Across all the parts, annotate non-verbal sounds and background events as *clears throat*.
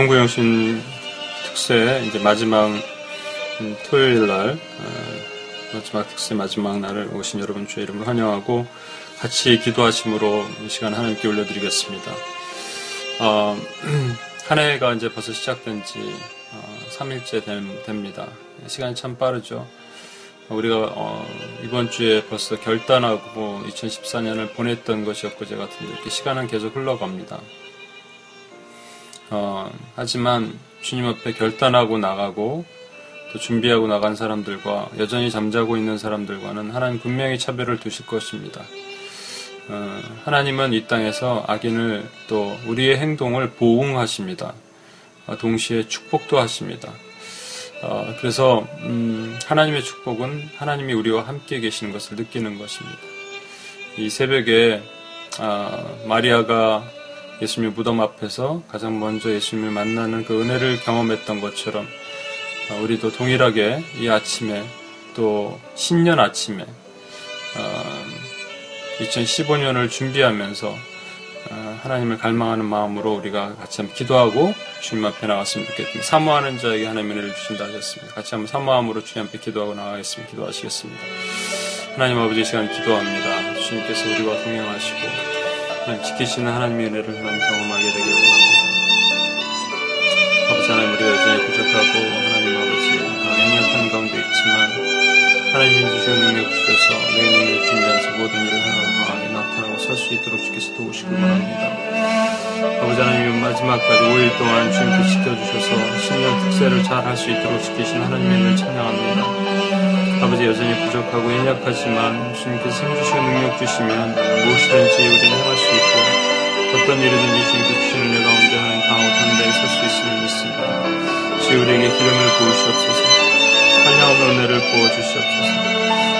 성구영신 특세 이제 마지막 음, 토요일 날 어, 마지막 특세 마지막 날을 오신 여러분 주의 이름으로 환영하고 같이 기도하심으로 이 시간 하나님께 올려드리겠습니다. 어, *clears throat* 한 해가 이제 벌써 시작된 지 어, 3일째 됩니다. 시간이 참 빠르죠. 우리가 어, 이번 주에 벌써 결단하고 2014년을 보냈던 것이 엊그제 같은데 이렇게 시간은 계속 흘러갑니다. 어, 하지만 주님 앞에 결단하고 나가고 또 준비하고 나간 사람들과 여전히 잠자고 있는 사람들과는 하나님 분명히 차별을 두실 것입니다. 어, 하나님은 이 땅에서 악인을 또 우리의 행동을 보응하십니다. 어, 동시에 축복도 하십니다. 어, 그래서 음, 하나님의 축복은 하나님이 우리와 함께 계시는 것을 느끼는 것입니다. 이 새벽에 아, 마리아가 예수님의 무덤 앞에서 가장 먼저 예수님을 만나는 그 은혜를 경험했던 것처럼 아, 우리도 동일하게 이 아침에 또 신년 아침에 2015년을 아, 준비하면서 아, 하나님을 갈망하는 마음으로 우리가 같이 한번 기도하고 주님 앞에 나갔으면 좋겠습니다. 사모하는 자에게 하나님의 은혜를 주신다 하셨습니다. 같이 한번 사모함으로 주님 앞에 기도하고 나가겠습니다. 기도하시겠습니다. 하나님 아버지 시간 기도합니다. 주님께서 우리와 동행하시고 하나님 지키시는 하나님의 은혜를 하나님 경험하게 되기를 원합니다. 아버지 하나님 우리가 여전히 부족하고 하나님 아버지 연약한 가운데 있지만 하나님이 주시는 능력 주셔서 내 능력 주신 자에서 모든 일을 하나님과 나타나고 설수 있도록 주께서 도우시길 바랍니다. 아버지 하나님 마지막까지 5일 동안 주님께 지켜주셔서 신년 특세를 잘 할 수 있도록 지키신 은혜를 찬양합니다. 아버지 여전히 부족하고 연약하지만 주님께서 생주시고 능력 주시면 무엇이든지 우리는 행할 수 있고 어떤 일이든지 주님께서 주시는 은혜 가운데 하나님 강하고 담대히 설 수 있음을 믿습니다. 주여 우리에게 기름을 부으시옵소서 찬양하는 은혜를 부어주시옵소서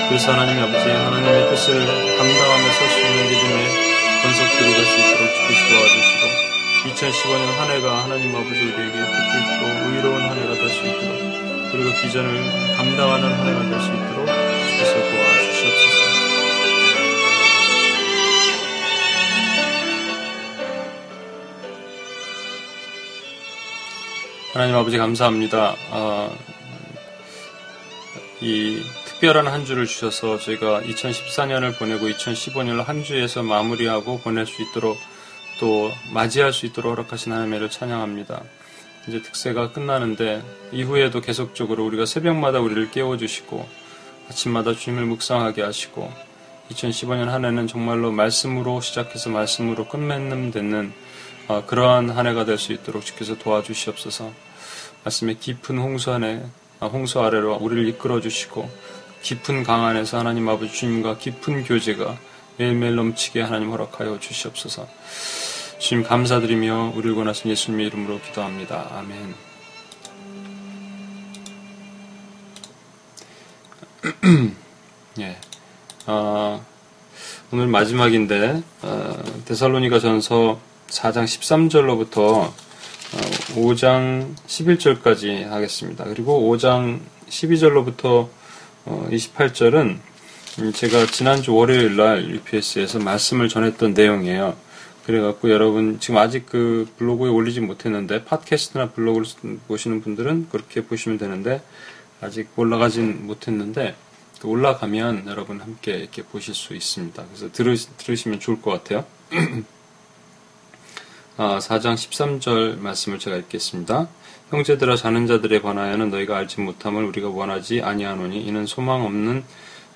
그래서 하나님 아버지 하나님의 뜻을 감당하며 설 수 있는 믿음의 건석들이 될수 있도록 주께서 도와주시고 2015년 한 해가 하나님 아버지 우리에게 뜻깊고 의로운 한 해가 될 수 있도록 그리고 비전을 감당하는 한 해가 될 수 있도록 주께서 도와주시옵소서. 하나님 아버지 감사합니다. 아, 이 특별한 한 주를 주셔서 저희가 2014년을 보내고 2015년을 한 주에서 마무리하고 보낼 수 있도록 또 맞이할 수 있도록 허락하신 하나님을 찬양합니다. 이제 특세가 끝나는데 이후에도 계속적으로 우리가 새벽마다 우리를 깨워주시고 아침마다 주님을 묵상하게 하시고 2015년 한 해는 정말로 말씀으로 시작해서 말씀으로 끝맺는 되는 어, 그러한 한 해가 될 수 있도록 주께서 도와주시옵소서 말씀의 깊은 홍수 안에 아, 홍수 아래로 우리를 이끌어 주시고 깊은 강 안에서 하나님 아버지 주님과 깊은 교제가 매일매일 넘치게 하나님 허락하여 주시옵소서. 주님 감사드리며 우리를 권하신 예수님의 이름으로 기도합니다. 아멘. *clears throat* 예. 어, 오늘 마지막인데 어, 데살로니가 전서 4장 13절로부터 5장 11절까지 하겠습니다. 그리고 5장 12절로부터 28절은 어, 제가 지난주 월요일 날 UPS에서 말씀을 전했던 내용이에요. 그래갖고 여러분 지금 아직 그 블로그에 올리지 못했는데 팟캐스트나 블로그를 보시는 분들은 그렇게 보시면 되는데 아직 올라가진 못했는데 올라가면 여러분 함께 이렇게 보실 수 있습니다. 그래서 들으, 들으시면 좋을 것 같아요. 4장 *clears throat* 아, 13절 말씀을 제가 읽겠습니다. 형제들아 자는 자들에 관하여는 너희가 알지 못함을 우리가 원하지 아니하노니 이는 소망 없는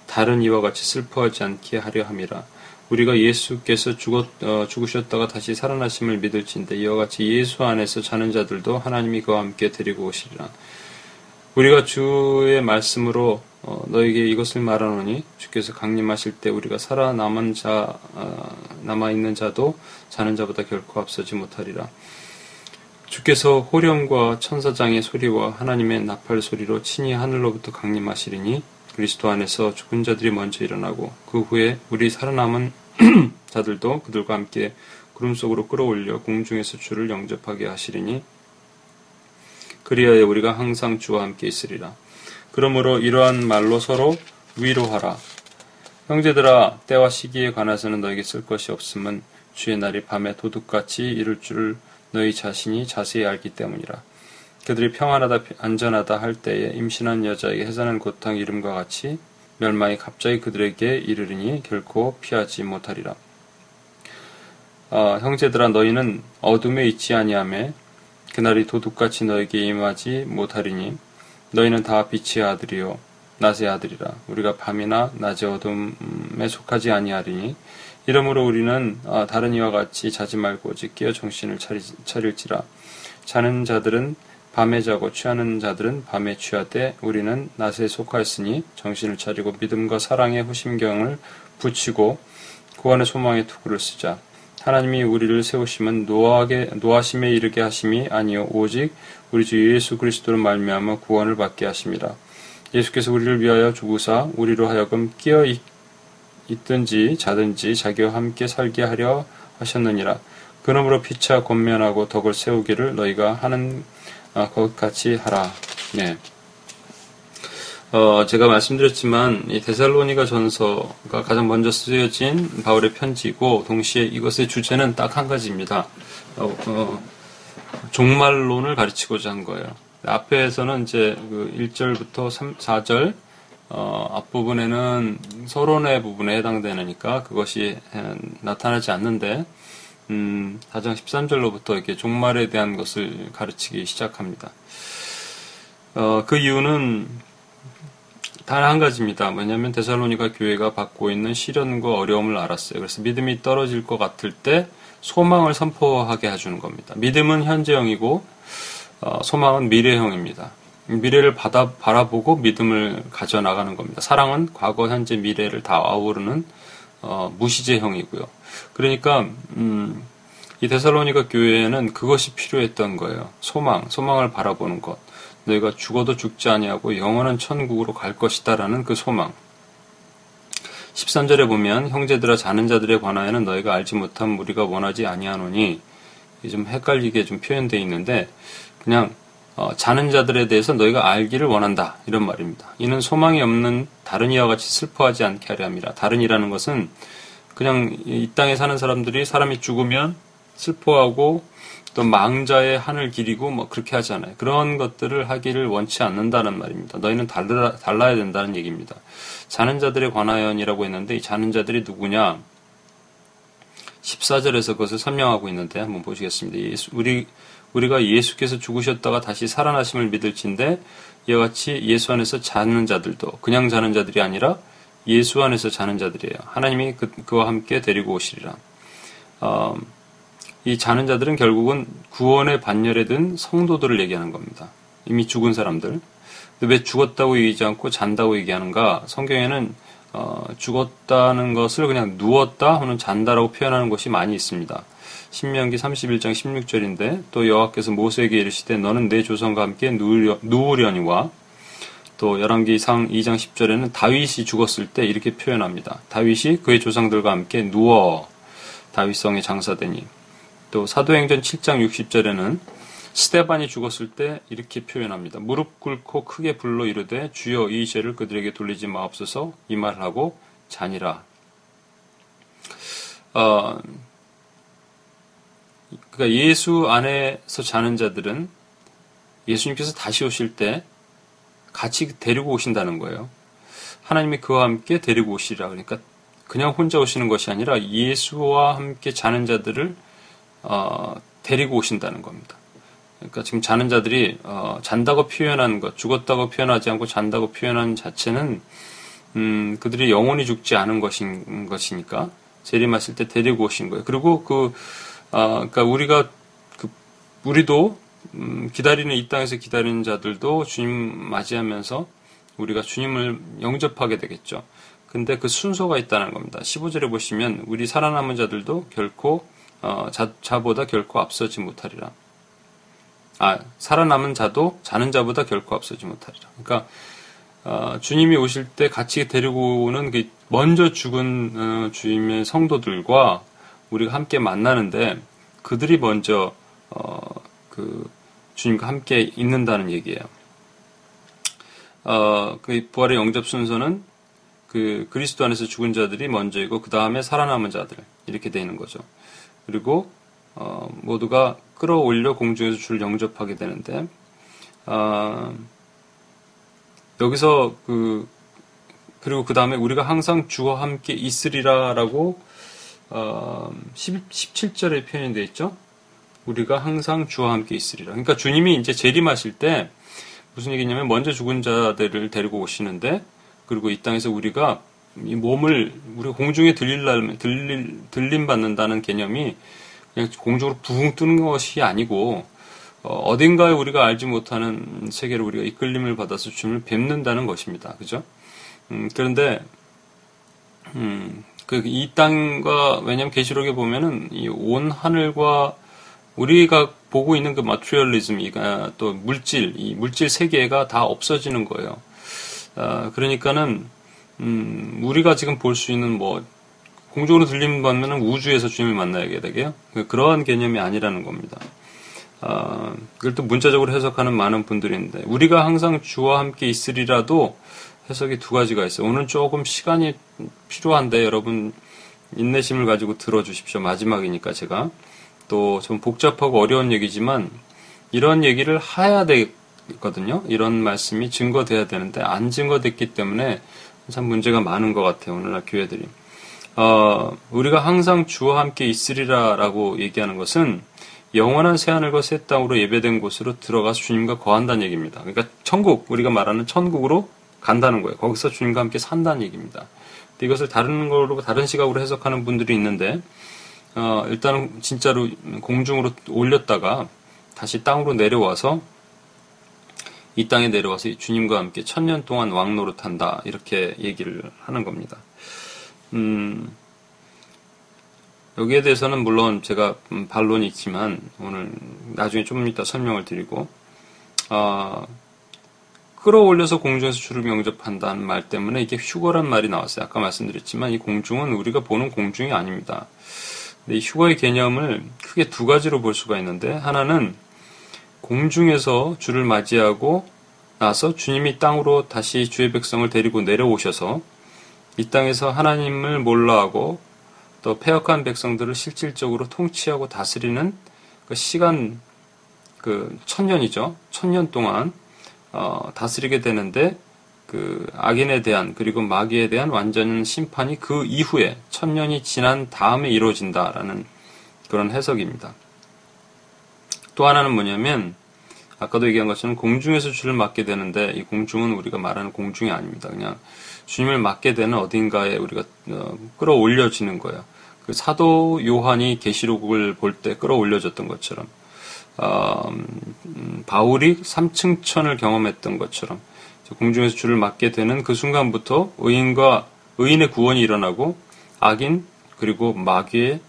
다른 이와 같이 슬퍼하지 않게 하려 함이라. 우리가 예수께서 죽었, 어, 죽으셨다가 다시 살아나심을 믿을진데 이와 같이 예수 안에서 자는 자들도 하나님이 그와 함께 데리고 오시리라. 우리가 주의 말씀으로 어, 너에게 이것을 말하노니 주께서 강림하실 때 우리가 살아남은 자 어, 남아 있는 자도 자는 자보다 결코 앞서지 못하리라. 주께서 호령과 천사장의 소리와 하나님의 나팔 소리로 친히 하늘로부터 강림하시리니 그리스도 안에서 죽은 자들이 먼저 일어나고 그 후에 우리 살아남은 *clears throat* 자들도 그들과 함께 구름 속으로 끌어올려 공중에서 주를 영접하게 하시리니 그리하여 우리가 항상 주와 함께 있으리라. 그러므로 이러한 말로 서로 위로하라. 형제들아 때와 시기에 관해서는 너에게 쓸 것이 없음은 주의 날이 밤에 도둑같이 이룰 줄을 너희 자신이 자세히 알기 때문이라. 그들이 평안하다 안전하다 할 때에 임신한 여자에게 해산한 고통 이름과 같이 멸망이 갑자기 그들에게 이르리니 결코 피하지 못하리라. 어, 형제들아 너희는 어둠에 있지 아니하매 그날이 도둑같이 너에게 임하지 못하리니 너희는 다 빛의 아들이요 낮의 아들이라 우리가 밤이나 낮의 어둠에 속하지 아니하리니 이러므로 우리는 아, 다른 이와 같이 자지 말고 오직 깨어 정신을 차리, 차릴지라 자는 자들은 밤에 자고 취하는 자들은 밤에 취하되 우리는 낮에 속하였으니 정신을 차리고 믿음과 사랑의 후심경을 붙이고 구원의 소망의 투구를 쓰자 하나님이 우리를 세우심은 노하게 노하심에 이르게 하심이 아니요 오직 우리 주 예수 그리스도로 말미암아 구원을 받게 하심이라 예수께서 우리를 위하여 죽으사 우리로 하여금 끼어 있든지 자든지 자기와 함께 살게 하려 하셨느니라. 그러므로 피차 권면하고 덕을 세우기를 너희가 하는 아, 것 같이 하라. 네. 어, 제가 말씀드렸지만 이 데살로니가 전서가 가장 먼저 쓰여진 바울의 편지고 동시에 이것의 주제는 딱 한 가지입니다. 어, 어, 종말론을 가르치고자 한 거예요. 앞에서는 이제 그 1절부터 3, 4절 어, 앞부분에는 서론의 부분에 해당되니까 그것이 나타나지 않는데 음, 4장 13절로부터 이렇게 종말에 대한 것을 가르치기 시작합니다. 어, 그 이유는 단 한 가지입니다. 뭐냐면 데살로니가 교회가 받고 있는 시련과 어려움을 알았어요. 그래서 믿음이 떨어질 것 같을 때 소망을 선포하게 해주는 겁니다. 믿음은 현재형이고 어, 소망은 미래형입니다. 미래를 받아, 바라보고 믿음을 가져나가는 겁니다. 사랑은 과거, 현재, 미래를 다 아우르는 어, 무시제형이고요. 그러니까 음, 이 데살로니가 교회에는 그것이 필요했던 거예요. 소망, 소망을 바라보는 것. 너희가 죽어도 죽지 아니하고 영원한 천국으로 갈 것이다라는 그 소망. 13절에 보면 형제들아 자는 자들에 관하여는 너희가 알지 못함 우리가 원하지 아니하노니 좀 헷갈리게 좀 표현되어 있는데 그냥 어, 자는 자들에 대해서 너희가 알기를 원한다. 이런 말입니다. 이는 소망이 없는 다른 이와 같이 슬퍼하지 않게 하려 합니다. 다른이라는 것은 그냥 이 땅에 사는 사람들이 사람이 죽으면 슬퍼하고 또 망자의 하늘 기리고 뭐 그렇게 하잖아요. 그런 것들을 하기를 원치 않는다는 말입니다. 너희는 달라, 달라야 된다는 얘기입니다. 자는 자들에 관하여이라고 했는데 이 자는 자들이 누구냐? 14절에서 그것을 설명하고 있는데 한번 보시겠습니다. 예수, 우리 우리가 예수께서 죽으셨다가 다시 살아나심을 믿을진데 이와 같이 예수 안에서 자는 자들도 그냥 자는 자들이 아니라 예수 안에서 자는 자들이에요. 하나님이 그, 그와 함께 데리고 오시리라. 어, 이 자는 자들은 결국은 구원의 반열에 든 성도들을 얘기하는 겁니다. 이미 죽은 사람들. 왜 죽었다고 얘기하지 않고 잔다고 얘기하는가? 성경에는 어, 죽었다는 것을 그냥 누웠다 혹은 잔다라고 표현하는 것이 많이 있습니다. 신명기 31장 16절인데 또 여호와께서 모세에게 이르시되 너는 내 조상과 함께 누우려, 누우려니와 또 열왕기 상 2장 10절에는 다윗이 죽었을 때 이렇게 표현합니다. 다윗이 그의 조상들과 함께 누워 다윗성에 장사되니 또 사도행전 7장 60절에는 스테반이 죽었을 때 이렇게 표현합니다. 무릎 꿇고 크게 불러 이르되 주여 이 죄를 그들에게 돌리지 마옵소서 이 말을 하고 자니라. 어, 그러니까 예수 안에서 자는 자들은 예수님께서 다시 오실 때 같이 데리고 오신다는 거예요. 하나님이 그와 함께 데리고 오시리라. 그러니까 그냥 혼자 오시는 것이 아니라 예수와 함께 자는 자들을 어, 데리고 오신다는 겁니다. 그러니까 지금 자는 자들이 어, 잔다고 표현한 것, 죽었다고 표현하지 않고 잔다고 표현한 자체는 음, 그들이 영원히 죽지 않은 것인 것이니까 재림하실 때 데리고 오신 거예요. 그리고 그 아, 그러니까 우리가 그 우리도 음, 기다리는 이 땅에서 기다리는 자들도 주님 맞이하면서 우리가 주님을 영접하게 되겠죠. 근데 그 순서가 있다는 겁니다. 15절에 보시면 우리 살아남은 자들도 결코 어, 자, 자보다 결코 앞서지 못하리라. 아, 살아남은 자도 자는 자보다 결코 앞서지 못하리라. 그러니까 어, 주님이 오실 때 같이 데리고 오는 그 먼저 죽은 어, 주님의 성도들과 우리가 함께 만나는데 그들이 먼저 어, 그 주님과 함께 있는다는 얘기예요. 어, 그 부활의 영접 순서는 그 그리스도 안에서 죽은 자들이 먼저이고 그 다음에 살아남은 자들 이렇게 되는 거죠. 그리고 어, 모두가 끌어올려 공중에서 주를 영접하게 되는데 어, 여기서 그 그리고 그 다음에 우리가 항상 주와 함께 있으리라라고 어, 10, 17절에 표현되어 있죠. 우리가 항상 주와 함께 있으리라. 그러니까 주님이 이제 재림하실 때 무슨 얘기냐면 먼저 죽은 자들을 데리고 오시는데 그리고 이 땅에서 우리가 이 몸을 우리가 공중에 들릴라면 들릴 들림 받는다는 개념이 그냥 공중으로 붕 뜨는 것이 아니고 어, 딘가에 우리가 알지 못하는 세계로 우리가 이끌림을 받아서 주님을 뵙는다는 것입니다. 그죠? 음, 그런데 음, 그 이 땅과 왜냐하면 계시록에 보면은 이 온 하늘과 우리가 보고 있는 그 마트리얼리즘이 또 물질 이 물질 세계가 다 없어지는 거예요. 아, 그러니까는 음, 우리가 지금 볼 수 있는 뭐 공중으로 들림 받으면 우주에서 주님을 만나야 되게요. 그, 그러한 개념이 아니라는 겁니다. 아, 그걸 또 문자적으로 해석하는 많은 분들이 있는데 우리가 항상 주와 함께 있으리라도 해석이 두 가지가 있어요. 오늘 조금 시간이 필요한데 여러분 인내심을 가지고 들어주십시오. 마지막이니까 제가 또 좀 복잡하고 어려운 얘기지만 이런 얘기를 해야 되거든요. 이런 말씀이 증거돼야 되는데 안 증거됐기 때문에 참 문제가 많은 것 같아요. 오늘날 교회들이. 어, 우리가 항상 주와 함께 있으리라라고 얘기하는 것은 영원한 새하늘과 새 땅으로 예배된 곳으로 들어가서 주님과 거한다는 얘기입니다. 그러니까 천국, 우리가 말하는 천국으로 간다는 거예요. 거기서 주님과 함께 산다는 얘기입니다. 이것을 다른 걸로 다른 시각으로 해석하는 분들이 있는데 어, 일단은 진짜로 공중으로 올렸다가 다시 땅으로 내려와서 이 땅에 내려와서 주님과 함께 천년 동안 왕노릇 한다 이렇게 얘기를 하는 겁니다. 음, 여기에 대해서는 물론 제가 음, 반론이 있지만 오늘 나중에 좀 이따 설명을 드리고 어, 끌어올려서 공중에서 주를 영접한다는 말 때문에 이게 휴거란 말이 나왔어요. 아까 말씀드렸지만 이 공중은 우리가 보는 공중이 아닙니다. 이 휴거의 개념을 크게 두 가지로 볼 수가 있는데 하나는 공중에서 주를 맞이하고 나서 주님이 땅으로 다시 주의 백성을 데리고 내려오셔서 이 땅에서 하나님을 몰라하고 또 폐역한 백성들을 실질적으로 통치하고 다스리는 그 시간 그 천년이죠. 천년 동안 어, 다스리게 되는데 그 악인에 대한 그리고 마귀에 대한 완전 심판이 그 이후에 천년이 지난 다음에 이루어진다라는 그런 해석입니다. 또 하나는 뭐냐면 아까도 얘기한 것처럼 공중에서 주를 맡게 되는데 이 공중은 우리가 말하는 공중이 아닙니다. 그냥 주님을 맡게 되는 어딘가에 우리가 어, 끌어올려지는 거예요. 그 사도 요한이 계시록을 볼 때 끌어올려졌던 것처럼 어, 음, 바울이 삼층천을 경험했던 것처럼 공중에서 주를 맡게 되는 그 순간부터 의인과 의인의 구원이 일어나고 악인 그리고 마귀에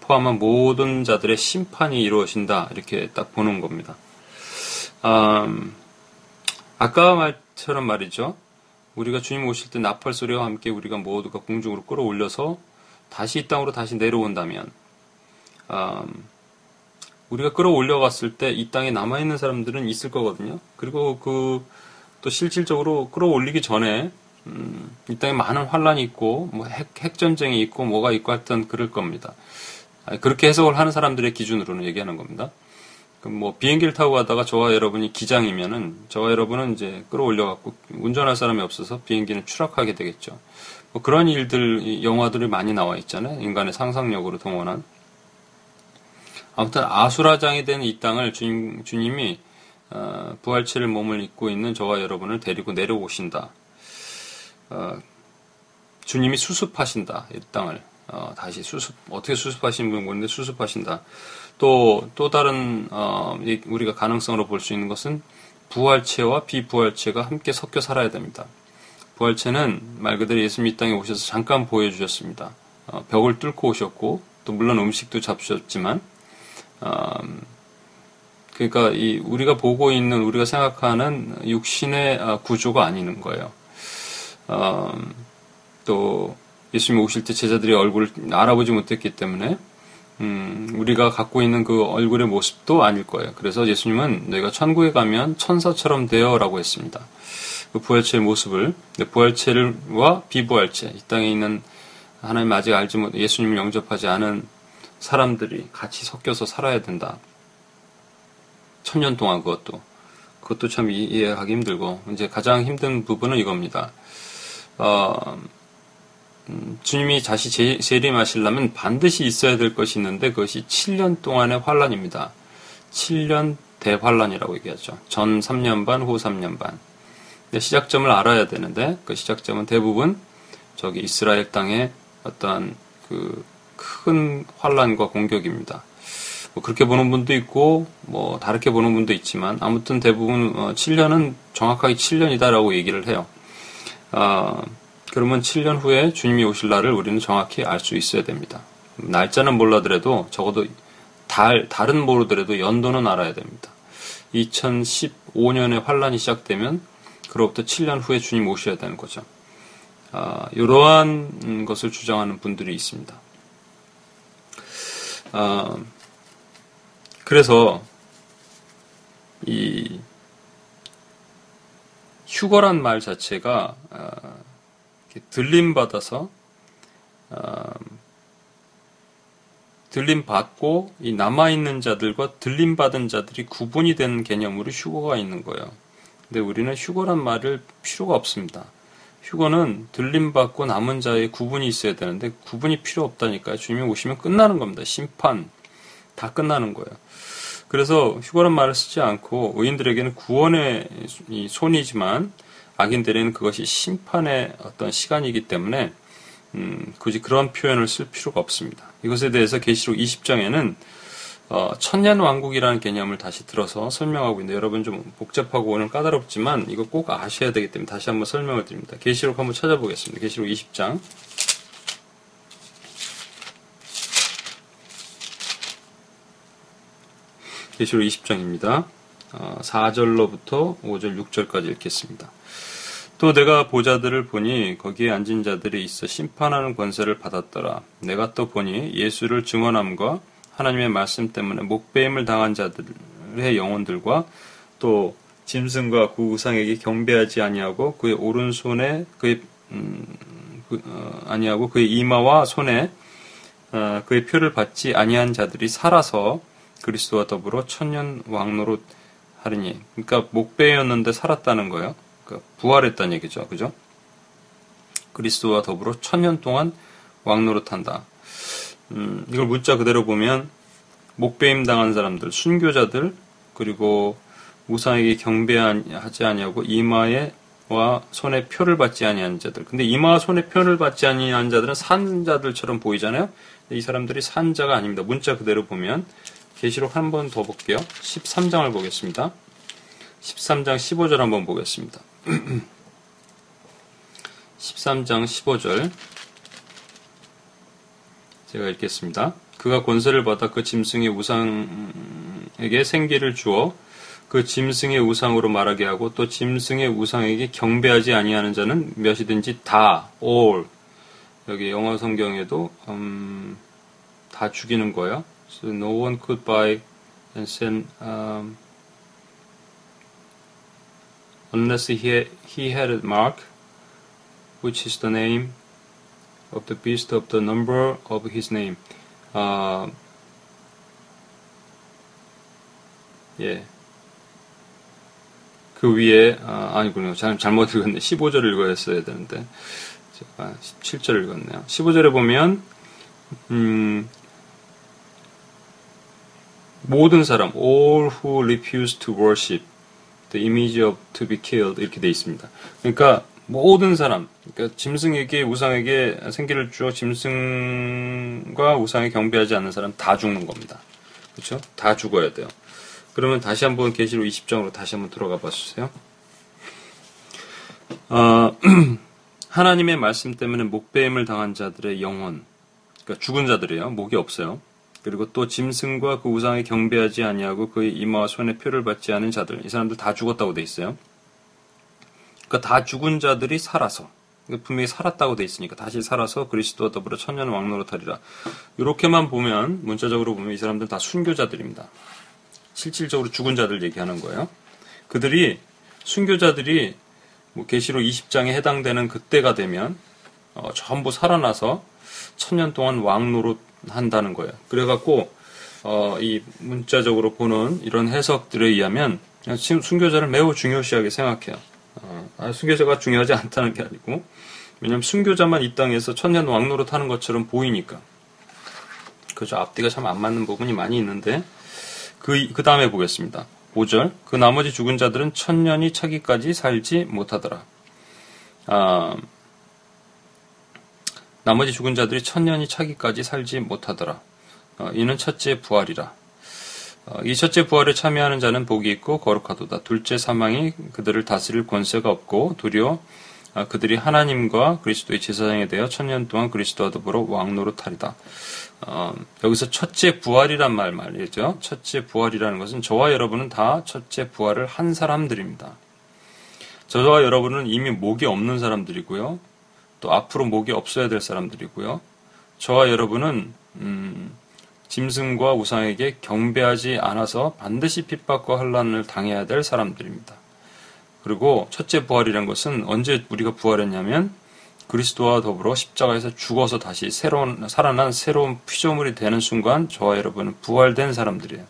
포함한 모든 자들의 심판이 이루어진다 이렇게 딱 보는 겁니다. 음, 아까 말처럼 말이죠. 우리가 주님 오실 때 나팔 소리와 함께 우리가 모두가 공중으로 끌어올려서 다시 이 땅으로 다시 내려온다면 음, 우리가 끌어올려갔을 때 이 땅에 남아있는 사람들은 있을 거거든요. 그리고 그 또 실질적으로 끌어올리기 전에 음, 이 땅에 많은 환란이 있고 뭐 핵, 핵전쟁이 있고 뭐가 있고 하여튼 그럴 겁니다. 그렇게 해석을 하는 사람들의 기준으로는 얘기하는 겁니다. 뭐 비행기를 타고 가다가 저와 여러분이 기장이면은 저와 여러분은 이제 끌어올려 갖고 운전할 사람이 없어서 비행기는 추락하게 되겠죠. 뭐 그런 일들 영화들이 많이 나와 있잖아요. 인간의 상상력으로 동원한. 아무튼 아수라장이 된 이 땅을 주님, 주님이 어, 부활체를 몸을 입고 있는 저와 여러분을 데리고 내려오신다. 어, 주님이 수습하신다. 이 땅을 어, 다시 수습 어떻게 수습하시는 분 모르는데 수습하신다. 또 또 다른 어, 우리가 가능성으로 볼 수 있는 것은 부활체와 비부활체가 함께 섞여 살아야 됩니다. 부활체는 말 그대로 예수님 이 땅에 오셔서 잠깐 보여주셨습니다. 어, 벽을 뚫고 오셨고 또 물론 음식도 잡수셨지만 음, 그러니까 이 우리가 보고 있는 우리가 생각하는 육신의 아, 구조가 아니는 거예요. 음, 또 예수님 오실 때 제자들이 얼굴을 알아보지 못했기 때문에 음, 우리가 갖고 있는 그 얼굴의 모습도 아닐 거예요. 그래서 예수님은 너희가 천국에 가면 천사처럼 되어라고 했습니다. 그 부활체의 모습을 부활체와 비부활체 이 땅에 있는 하나님 아직 알지 못 예수님을 영접하지 않은 사람들이 같이 섞여서 살아야 된다. 천년 동안 그것도. 그것도 참 이해하기 힘들고, 이제 가장 힘든 부분은 이겁니다. 어, 음, 주님이 다시 재림하시려면 반드시 있어야 될 것이 있는데 그것이 7년 동안의 환란입니다. 7년 대환란이라고 얘기하죠. 전 3년 반, 후 3년 반. 시작점을 알아야 되는데 그 시작점은 대부분 저기 이스라엘 땅의 어떠한 그큰 환란과 공격입니다. 뭐 그렇게 보는 분도 있고 뭐 다르게 보는 분도 있지만 아무튼 대부분 7년은 어, 정확하게 7년이다라고 얘기를 해요. 어, 그러면 7년 후에 주님이 오실 날을 우리는 정확히 알 수 있어야 됩니다. 날짜는 몰라더라도 적어도 달, 달은 모르더라도 연도는 알아야 됩니다. 2015년에 환란이 시작되면 그로부터 7년 후에 주님 오셔야 되는 거죠. 아, 이러한 것을 주장하는 분들이 있습니다. 아, 그래서 이 휴거란 말 자체가 아, 들림 받아서 아, 들림 받고 이 남아 있는 자들과 들림 받은 자들이 구분이 된 개념으로 휴거가 있는 거예요. 근데 우리는 휴거란 말을 필요가 없습니다. 휴거는 들림 받고 남은 자의 구분이 있어야 되는데 구분이 필요 없다니까요. 주님이 오시면 끝나는 겁니다. 심판 다 끝나는 거예요. 그래서 휴거란 말을 쓰지 않고 의인들에게는 구원의 손이지만 악인들에게는 그것이 심판의 어떤 시간이기 때문에 음, 굳이 그런 표현을 쓸 필요가 없습니다. 이것에 대해서 계시록 20장에는 어, 천년 왕국이라는 개념을 다시 들어서 설명하고 있는데 여러분 좀 복잡하고 오늘 까다롭지만 이거 꼭 아셔야 되기 때문에 다시 한번 설명을 드립니다. 계시록 한번 찾아보겠습니다. 계시록 20장. 계시록 20장입니다. 어, 4절로부터 5절, 6절까지 읽겠습니다. 또 내가 보자들을 보니 거기에 앉은 자들이 있어 심판하는 권세를 받았더라. 내가 또 보니 예수를 증언함과 하나님의 말씀 때문에 목배임을 당한 자들의 영혼들과 또 짐승과 그 우상에게 경배하지 아니하고 그의 오른손에 그의 음, 그, 어, 아니하고 그의 이마와 손에 어, 그의 표를 받지 아니한 자들이 살아서 그리스도와 더불어 천년 왕노로 하리니 그러니까 목배였는데 살았다는 거예요. 그러니까 부활했다는 얘기죠. 그죠? 그리스도와 더불어 천년 동안 왕노릇한다. 음, 이걸 문자 그대로 보면 목배임 당한 사람들, 순교자들, 그리고 우상에게 경배하지 아니하고 이마에 와 손에 표를 받지 아니한 자들. 근데 이마와 손에 표를 받지 아니한 자들은 산 자들처럼 보이잖아요. 이 사람들이 산 자가 아닙니다. 문자 그대로 보면 계시록 한 번 더 볼게요. 13장을 보겠습니다. 13장 15절 한번 보겠습니다. *clears throat* 13장 15절 제가 읽겠습니다. 그가 권세를 받아 그 짐승의 우상에게 생기를 주어 그 짐승의 우상으로 말하게 하고 또 짐승의 우상에게 경배하지 아니하는 자는 몇이든지 다 all 여기 영어 성경에도 음, 다 죽이는 거예요. So no one could buy and send um, unless he he had a mark, which is the name of the beast of the number of his name. 아, 예. 그 위에, 아, 아니군요. 잘, 잘못 읽었네. 15절을 읽어야 되는데. 제가 17절을 읽었네요. 15절에 보면, 음, 모든 사람, all who refuse to worship the image of to be killed 이렇게 돼 있습니다. 그러니까 모든 사람, 그러니까 짐승에게 우상에게 생기를 주어 짐승과 우상에 경배하지 않는 사람 다 죽는 겁니다. 그렇죠? 다 죽어야 돼요. 그러면 다시 한번 계시록 20장으로 다시 한번 들어가 봐 주세요. 어, 하나님의 말씀 때문에 목배임을 당한 자들의 영혼, 그러니까 죽은 자들이에요. 목이 없어요. 그리고 또 짐승과 그 우상에 경배하지 아니하고 그의 이마와 손에 표를 받지 않은 자들, 이 사람들 다 죽었다고 돼 있어요. 그러니까 다 죽은 자들이 살아서 분명히 살았다고 돼 있으니까 다시 살아서 그리스도와 더불어 천년 왕노릇하리라. 이렇게만 보면 문자적으로 보면 이 사람들 다 순교자들입니다. 실질적으로 죽은 자들 얘기하는 거예요. 그들이 순교자들이 뭐 계시록 20장에 해당되는 그때가 되면 어, 전부 살아나서 천년 동안 왕노릇 한다는 거예요. 그래갖고 어, 이 문자적으로 보는 이런 해석들에 의하면 순교자를 매우 중요시하게 생각해요. 어, 아, 순교자가 중요하지 않다는 게 아니고 왜냐하면 순교자만 이 땅에서 천년 왕노릇 하는 것처럼 보이니까 그죠 앞뒤가 참 안 맞는 부분이 많이 있는데 그, 그 다음에 보겠습니다. 5절 그 나머지 죽은 자들은 천년이 차기까지 살지 못하더라. 아, 나머지 죽은 자들이 천년이 차기까지 살지 못하더라. 어, 이는 첫째 부활이라. 어, 이 첫째 부활에 참여하는 자는 복이 있고 거룩하도다. 둘째 사망이 그들을 다스릴 권세가 없고 도리어 아, 그들이 하나님과 그리스도의 제사장에 대하여 천년 동안 그리스도와 더불어 왕노릇하리다. 어, 여기서 첫째 부활이란 말 말이죠. 첫째 부활이라는 것은 저와 여러분은 다 첫째 부활을 한 사람들입니다. 저와 여러분은 이미 목이 없는 사람들이고요. 또 앞으로 목이 없어야 될 사람들이고요. 저와 여러분은 음, 짐승과 우상에게 경배하지 않아서 반드시 핍박과 환란을 당해야 될 사람들입니다. 그리고 첫째 부활이란 것은 언제 우리가 부활했냐면 그리스도와 더불어 십자가에서 죽어서 다시 새로운 살아난 새로운 피조물이 되는 순간 저와 여러분은 부활된 사람들이에요.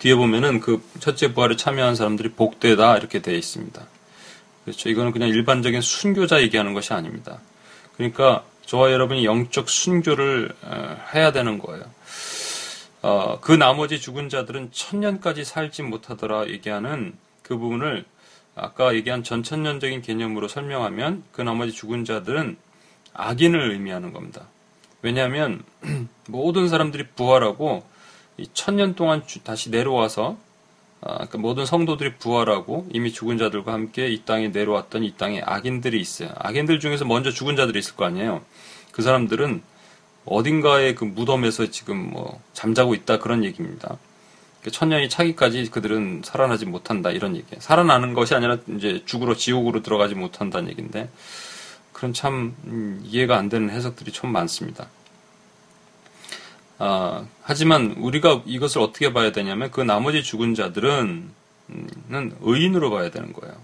뒤에 보면은 그 첫째 부활에 참여한 사람들이 복되다 이렇게 되어 있습니다. 그렇죠. 이거는 그냥 일반적인 순교자 얘기하는 것이 아닙니다. 그러니까 저와 여러분이 영적 순교를 어, 해야 되는 거예요. 어, 그 나머지 죽은 자들은 천년까지 살지 못하더라 얘기하는 그 부분을 아까 얘기한 전천년적인 개념으로 설명하면 그 나머지 죽은 자들은 악인을 의미하는 겁니다. 왜냐하면 *clears throat* 모든 사람들이 부활하고 천년 동안 다시 내려와서 아, 그 모든 성도들이 부활하고 이미 죽은 자들과 함께 이 땅에 내려왔던 이 땅에 악인들이 있어요. 악인들 중에서 먼저 죽은 자들이 있을 거 아니에요. 그 사람들은 어딘가에 그 무덤에서 지금 뭐 잠자고 있다 그런 얘기입니다. 그 천년이 차기까지 그들은 살아나지 못한다 이런 얘기예요. 살아나는 것이 아니라 이제 죽으로 지옥으로 들어가지 못한다는 얘기인데 그런 참 음, 이해가 안 되는 해석들이 좀 많습니다. 아, 하지만 우리가 이것을 어떻게 봐야 되냐면 그 나머지 죽은 자들은 음, 의인으로 봐야 되는 거예요.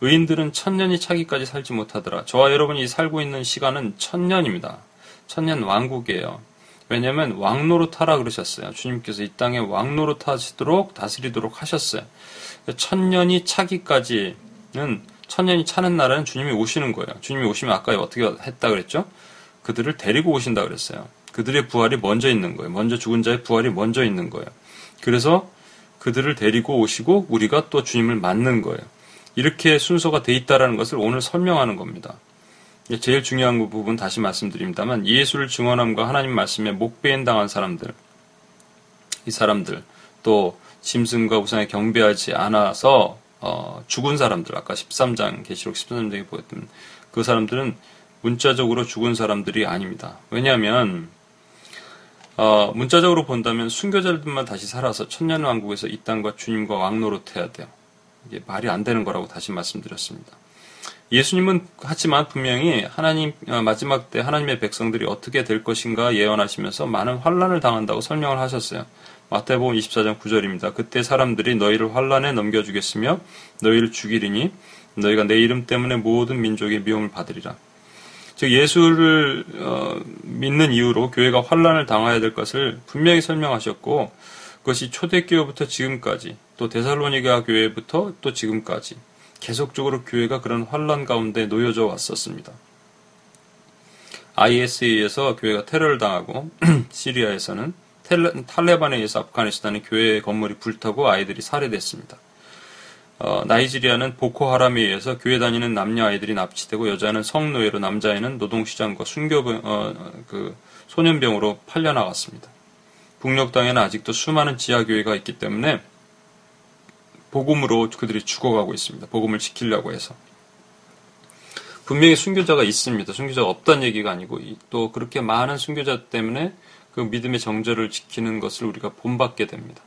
의인들은 천년이 차기까지 살지 못하더라. 저와 여러분이 살고 있는 시간은 천년입니다. 천년 왕국이에요. 왜냐하면 왕노릇 하라 그러셨어요. 주님께서 이 땅에 왕노릇 하시도록 다스리도록 하셨어요. 천년이 차기까지는 천년이 차는 날에는 주님이 오시는 거예요. 주님이 오시면 아까 어떻게 했다 그랬죠? 그들을 데리고 오신다 그랬어요. 그들의 부활이 먼저 있는 거예요. 먼저 죽은 자의 부활이 먼저 있는 거예요. 그래서 그들을 데리고 오시고 우리가 또 주님을 맞는 거예요. 이렇게 순서가 돼 있다라는 것을 오늘 설명하는 겁니다. 제일 중요한 그 부분 다시 말씀드립니다만 예수를 증언함과 하나님 말씀에 목배인 당한 사람들, 이 사람들 또 짐승과 우상에 경배하지 않아서 어, 죽은 사람들 아까 13장 계시록 13장에 보였던 그 사람들은 문자적으로 죽은 사람들이 아닙니다. 왜냐하면 어, 문자적으로 본다면 순교자들만 다시 살아서 천년왕국에서 이 땅과 주님과 왕노릇해야 돼요. 이게 말이 안 되는 거라고 다시 말씀드렸습니다. 예수님은 하지만 분명히 하나님 어, 마지막 때 하나님의 백성들이 어떻게 될 것인가 예언하시면서 많은 환란을 당한다고 설명을 하셨어요. 마태복음 24장 9절입니다. 그때 사람들이 너희를 환란에 넘겨주겠으며 너희를 죽이리니 너희가 내 이름 때문에 모든 민족의 미움을 받으리라. 즉 예수를 어, 믿는 이유로 교회가 환란을 당해야 될 것을 분명히 설명하셨고 그것이 초대교회부터 지금까지 또 데살로니가 교회부터 또 지금까지 계속적으로 교회가 그런 환란 가운데 놓여져 왔었습니다. IS에 의해서 교회가 테러를 당하고 *clears throat* 시리아에서는 탈레반에 의해서 아프가니스탄의 교회 건물이 불타고 아이들이 살해됐습니다. 어, 나이지리아는 보코하람에 의해서 교회 다니는 남녀 아이들이 납치되고 여자는 성노예로 남자애는 노동시장과 순교 어, 그 소년병으로 팔려나갔습니다. 북녘 땅에는 아직도 수많은 지하 교회가 있기 때문에 복음으로 그들이 죽어가고 있습니다. 복음을 지키려고 해서. 분명히 순교자가 있습니다. 순교자가 없다는 얘기가 아니고 또 그렇게 많은 순교자 때문에 그 믿음의 정절을 지키는 것을 우리가 본받게 됩니다.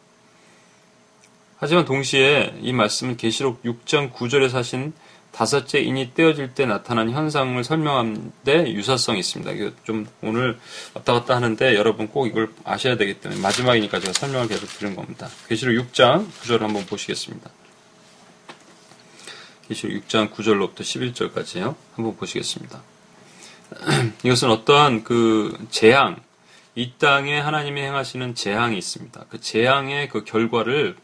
하지만 동시에 이 말씀은 계시록 6장 9절에 사신 다섯째 인이 떼어질 때 나타난 현상을 설명하는데 유사성이 있습니다. 좀 오늘 왔다 갔다 하는데 여러분 꼭 이걸 아셔야 되기 때문에 마지막이니까 제가 설명을 계속 드린 겁니다. 계시록 6장 9절 한번 보시겠습니다. 계시록 6장 9절로부터 11절까지요. 한번 보시겠습니다. *clears throat* 이것은 어떠한 그 재앙, 이 땅에 하나님이 행하시는 재앙이 있습니다. 그 재앙의 그 결과를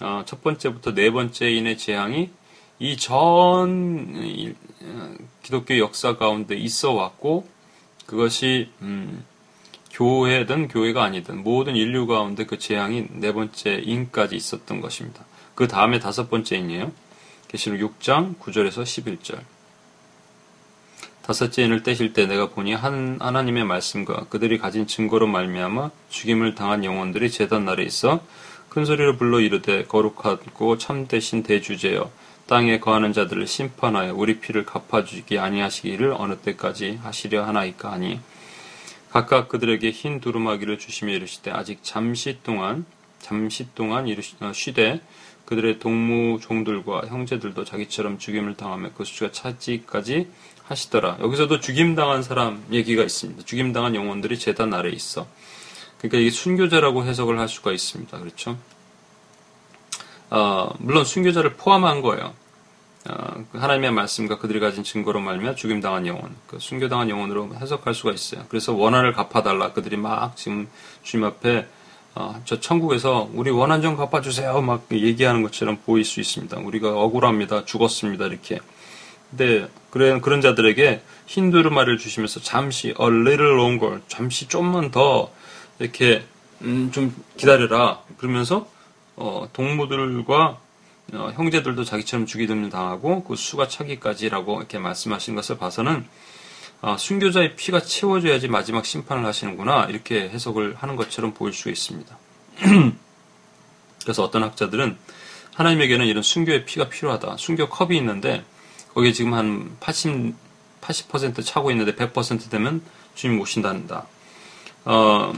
어, 첫 번째부터 네 번째인의 재앙이 이전 어, 기독교 역사 가운데 있어 왔고 그것이 음, 교회든 교회가 아니든 모든 인류 가운데 그 재앙이 네 번째 인까지 있었던 것입니다. 그 다음에 다섯 번째 인이에요. 계시록 6장 9절에서 11절. 다섯째 인을 떼실 때 내가 보니 한 하나님의 말씀과 그들이 가진 증거로 말미암아 죽임을 당한 영혼들이 제단 날에 있어 큰 소리로 불러 이르되 거룩하고 참되신 대주제여 땅에 거하는 자들을 심판하여 우리 피를 갚아주기 아니하시기를 어느 때까지 하시려 하나이까 하니 각각 그들에게 흰 두루마기를 주시며 이르시되 아직 잠시 동안 잠시 동안 이르시, 어, 쉬되 그들의 동무 종들과 형제들도 자기처럼 죽임을 당하며 그 수가 차지까지 하시더라. 여기서도 죽임 당한 사람 얘기가 있습니다. 죽임 당한 영혼들이 재단 아래에 있어. 그러니까 이게 순교자라고 해석을 할 수가 있습니다. 그렇죠? 어, 물론 순교자를 포함한 거예요. 어, 하나님의 말씀과 그들이 가진 증거로 말며 죽임당한 영혼, 그 순교당한 영혼으로 해석할 수가 있어요. 그래서 원한을 갚아달라. 그들이 막 지금 주님 앞에 어, 저 천국에서 우리 원한 좀 갚아주세요. 막 얘기하는 것처럼 보일 수 있습니다. 우리가 억울합니다. 죽었습니다. 이렇게. 근데 그런 그런 자들에게 힌두르 말을 주시면서 잠시 a little longer, 잠시 좀만 더 이렇게 음, 좀 기다려라. 그러면서 어, 동무들과 어, 형제들도 자기처럼 죽이듬을 당하고 그 수가 차기까지라고 이렇게 말씀하신 것을 봐서는 어, 순교자의 피가 채워져야지 마지막 심판을 하시는구나 이렇게 해석을 하는 것처럼 보일 수 있습니다. *clears throat* 그래서 어떤 학자들은 하나님에게는 이런 순교의 피가 필요하다. 순교 컵이 있는데 거기에 지금 한 80, 80% 차고 있는데 100% 되면 주님 오신다는다. 어,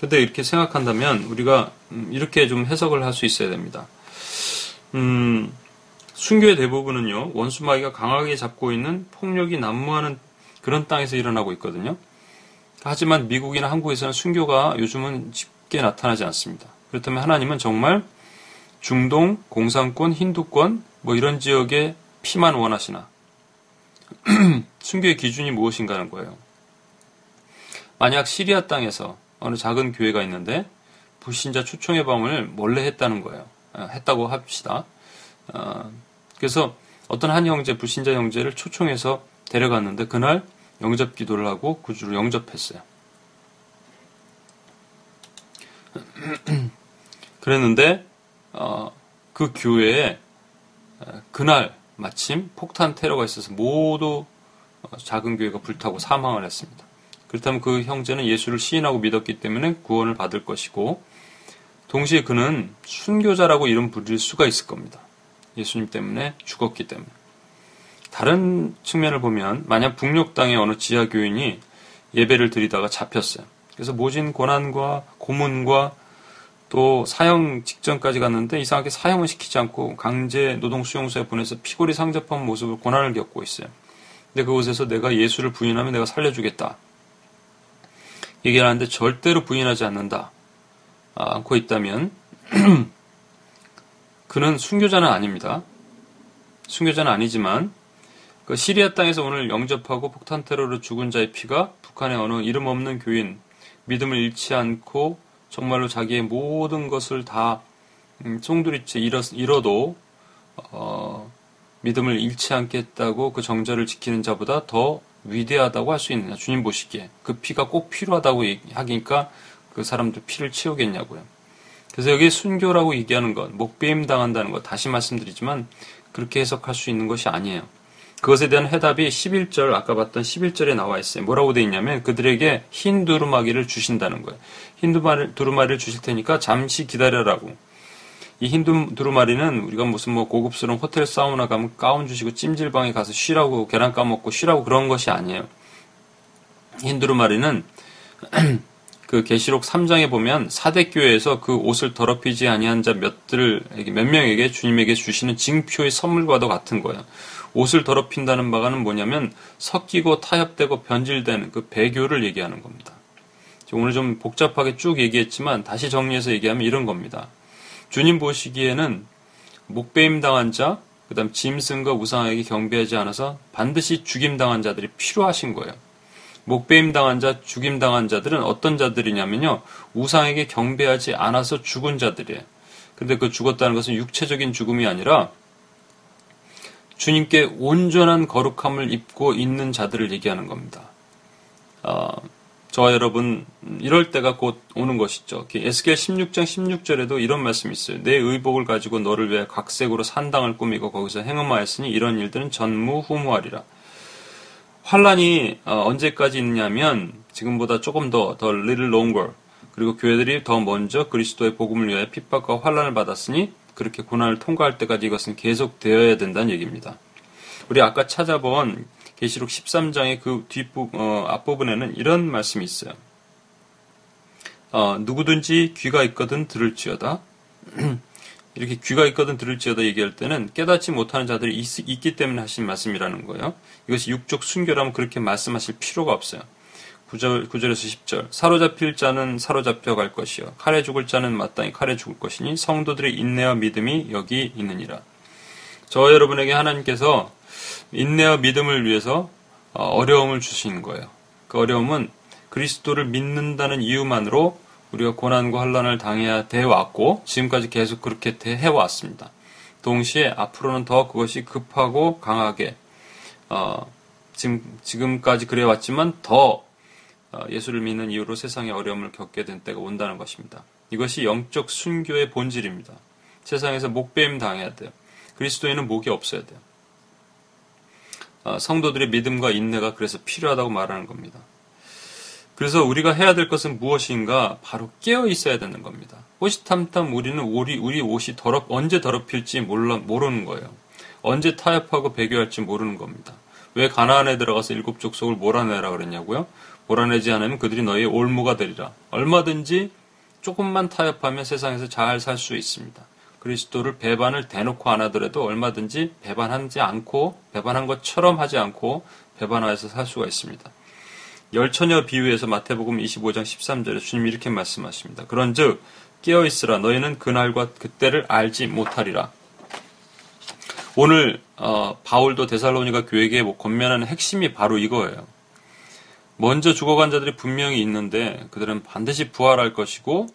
근데 이렇게 생각한다면 우리가 음, 이렇게 좀 해석을 할 수 있어야 됩니다. 음, 순교의 대부분은요, 원수마귀가 강하게 잡고 있는 폭력이 난무하는 그런 땅에서 일어나고 있거든요. 하지만 미국이나 한국에서는 순교가 요즘은 쉽게 나타나지 않습니다. 그렇다면 하나님은 정말 중동, 공산권, 힌두권, 뭐 이런 지역에 피만 원하시나? *clears throat* 순교의 기준이 무엇인가 하는 거예요. 만약 시리아 땅에서 어느 작은 교회가 있는데 불신자 초청의 밤을 몰래 했다는 거예요. 어, 했다고 합시다. 어, 그래서 어떤 한 형제, 불신자 형제를 초청해서 데려갔는데 그날 영접 기도를 하고 구주를 영접했어요. *clears throat* 그랬는데 어, 그 교회에 어, 그날 마침 폭탄 테러가 있어서 모두 어, 작은 교회가 불타고 사망을 했습니다. 그렇다면 그 형제는 예수를 시인하고 믿었기 때문에 구원을 받을 것이고 동시에 그는 순교자라고 이름 부릴 수가 있을 겁니다. 예수님 때문에 죽었기 때문에. 다른 측면을 보면 만약 북녘 땅의 어느 지하 교인이 예배를 드리다가 잡혔어요. 그래서 모진 고난과 고문과 또 사형 직전까지 갔는데 이상하게 사형을 시키지 않고 강제 노동 수용소에 보내서 피골이 상접한 모습을 고난을 겪고 있어요. 근데 그곳에서 내가 예수를 부인하면 내가 살려주겠다. 얘기를 하는데 절대로 부인하지 않는다. 아, 않고 있다면 *clears throat* 그는 순교자는 아닙니다. 순교자는 아니지만 그 시리아 땅에서 오늘 영접하고 폭탄 테러로 죽은 자의 피가 북한의 어느 이름 없는 교인 믿음을 잃지 않고 정말로 자기의 모든 것을 다 음, 송두리째 잃어, 도 어, 믿음을 잃지 않겠다고 그 정절을 지키는 자보다 더 위대하다고 할 수 있느냐 주님 보시기에 그 피가 꼭 필요하다고 하니까 그 사람들 피를 치우겠냐고요. 그래서 여기 순교라고 얘기하는 것, 목배임 당한다는 것 다시 말씀드리지만 그렇게 해석할 수 있는 것이 아니에요. 그것에 대한 해답이 11절 아까 봤던 11절에 나와 있어요. 뭐라고 되어 있냐면 그들에게 흰 두루마기를 주신다는 거예요. 흰 두루마리를 주실 테니까 잠시 기다려라고. 이 흰 두루마리는 우리가 무슨 뭐 고급스러운 호텔 사우나 가면 가운 주시고 찜질방에 가서 쉬라고 계란 까먹고 쉬라고 그런 것이 아니에요. 흰 두루마리는 *clears throat* 그 계시록 3장에 보면 사대교회에서 그 옷을 더럽히지 아니한 자 몇들 몇 명에게 주님에게 주시는 징표의 선물과도 같은 거예요. 옷을 더럽힌다는 바가는 뭐냐면 섞이고 타협되고 변질되는 그 배교를 얘기하는 겁니다. 오늘 좀 복잡하게 쭉 얘기했지만 다시 정리해서 얘기하면 이런 겁니다. 주님 보시기에는 목배임 당한 자, 그 다음 짐승과 우상에게 경배하지 않아서 반드시 죽임 당한 자들이 필요하신 거예요. 목배임 당한 자, 죽임 당한 자들은 어떤 자들이냐면요. 우상에게 경배하지 않아서 죽은 자들이에요. 근데 그 죽었다는 것은 육체적인 죽음이 아니라 주님께 온전한 거룩함을 입고 있는 자들을 얘기하는 겁니다. 어, 저와 여러분 이럴 때가 곧 오는 것이죠. 에스겔 16장 16절에도 이런 말씀이 있어요. 내 의복을 가지고 너를 위해 각색으로 산당을 꾸미고 거기서 행음하였으니 이런 일들은 전무후무하리라. 환란이 어, 언제까지 있냐면 지금보다 조금 더, 더 little longer 그리고 교회들이 더 먼저 그리스도의 복음을 위해 핍박과 환란을 받았으니 그렇게 고난을 통과할 때까지 이것은 계속되어야 된다는 얘기입니다. 우리 아까 찾아본 계시록 13장의 그 뒷부 어, 앞부분에는 이런 말씀이 있어요. 어, 누구든지 귀가 있거든 들을지어다. *clears throat* 이렇게 귀가 있거든 들을지어다 얘기할 때는 깨닫지 못하는 자들이 있, 기 때문에 하신 말씀이라는 거예요. 이것이 육적 순교라면 그렇게 말씀하실 필요가 없어요. 9절, 9절에서 10절. 사로잡힐 자는 사로잡혀 갈 것이요. 칼에 죽을 자는 마땅히 칼에 죽을 것이니 성도들의 인내와 믿음이 여기 있느니라. 저 여러분에게 하나님께서 인내와 믿음을 위해서 어, 어려움을 주시는 거예요. 그 어려움은 그리스도를 믿는다는 이유만으로 우리가 고난과 환란을 당해야 돼 왔고 지금까지 계속 그렇게 해 왔습니다. 동시에 앞으로는 더 그것이 급하고 강하게 어, 지금 지금까지 그래 왔지만 더 어, 예수를 믿는 이유로 세상의 어려움을 겪게 된 때가 온다는 것입니다. 이것이 영적 순교의 본질입니다. 세상에서 목배임 당해야 돼요. 그리스도에는 목이 없어야 돼요. 어, 성도들의 믿음과 인내가 그래서 필요하다고 말하는 겁니다. 그래서 우리가 해야 될 것은 무엇인가 바로 깨어 있어야 되는 겁니다. 호시탐탐 우리는 우리 우리 옷이 더럽 언제 더럽힐지 몰라 모르는 거예요. 언제 타협하고 배교할지 모르는 겁니다. 왜 가나안에 들어가서 일곱 족속을 몰아내라 그랬냐고요? 몰아내지 않으면 그들이 너희의 올무가 되리라. 얼마든지 조금만 타협하면 세상에서 잘 살 수 있습니다. 그리스도를 배반을 대놓고 안 하더라도 얼마든지 배반하지 않고 배반한 것처럼 하지 않고 배반하여서 살 수가 있습니다. 열처녀 비유에서 마태복음 25장 13절에 주님이 이렇게 말씀하십니다. 그런즉 깨어 있으라 너희는 그날과 그때를 알지 못하리라. 오늘 어, 바울도 데살로니가 교회에 뭐 권면하는 핵심이 바로 이거예요. 먼저 죽어간 자들이 분명히 있는데 그들은 반드시 부활할 것이고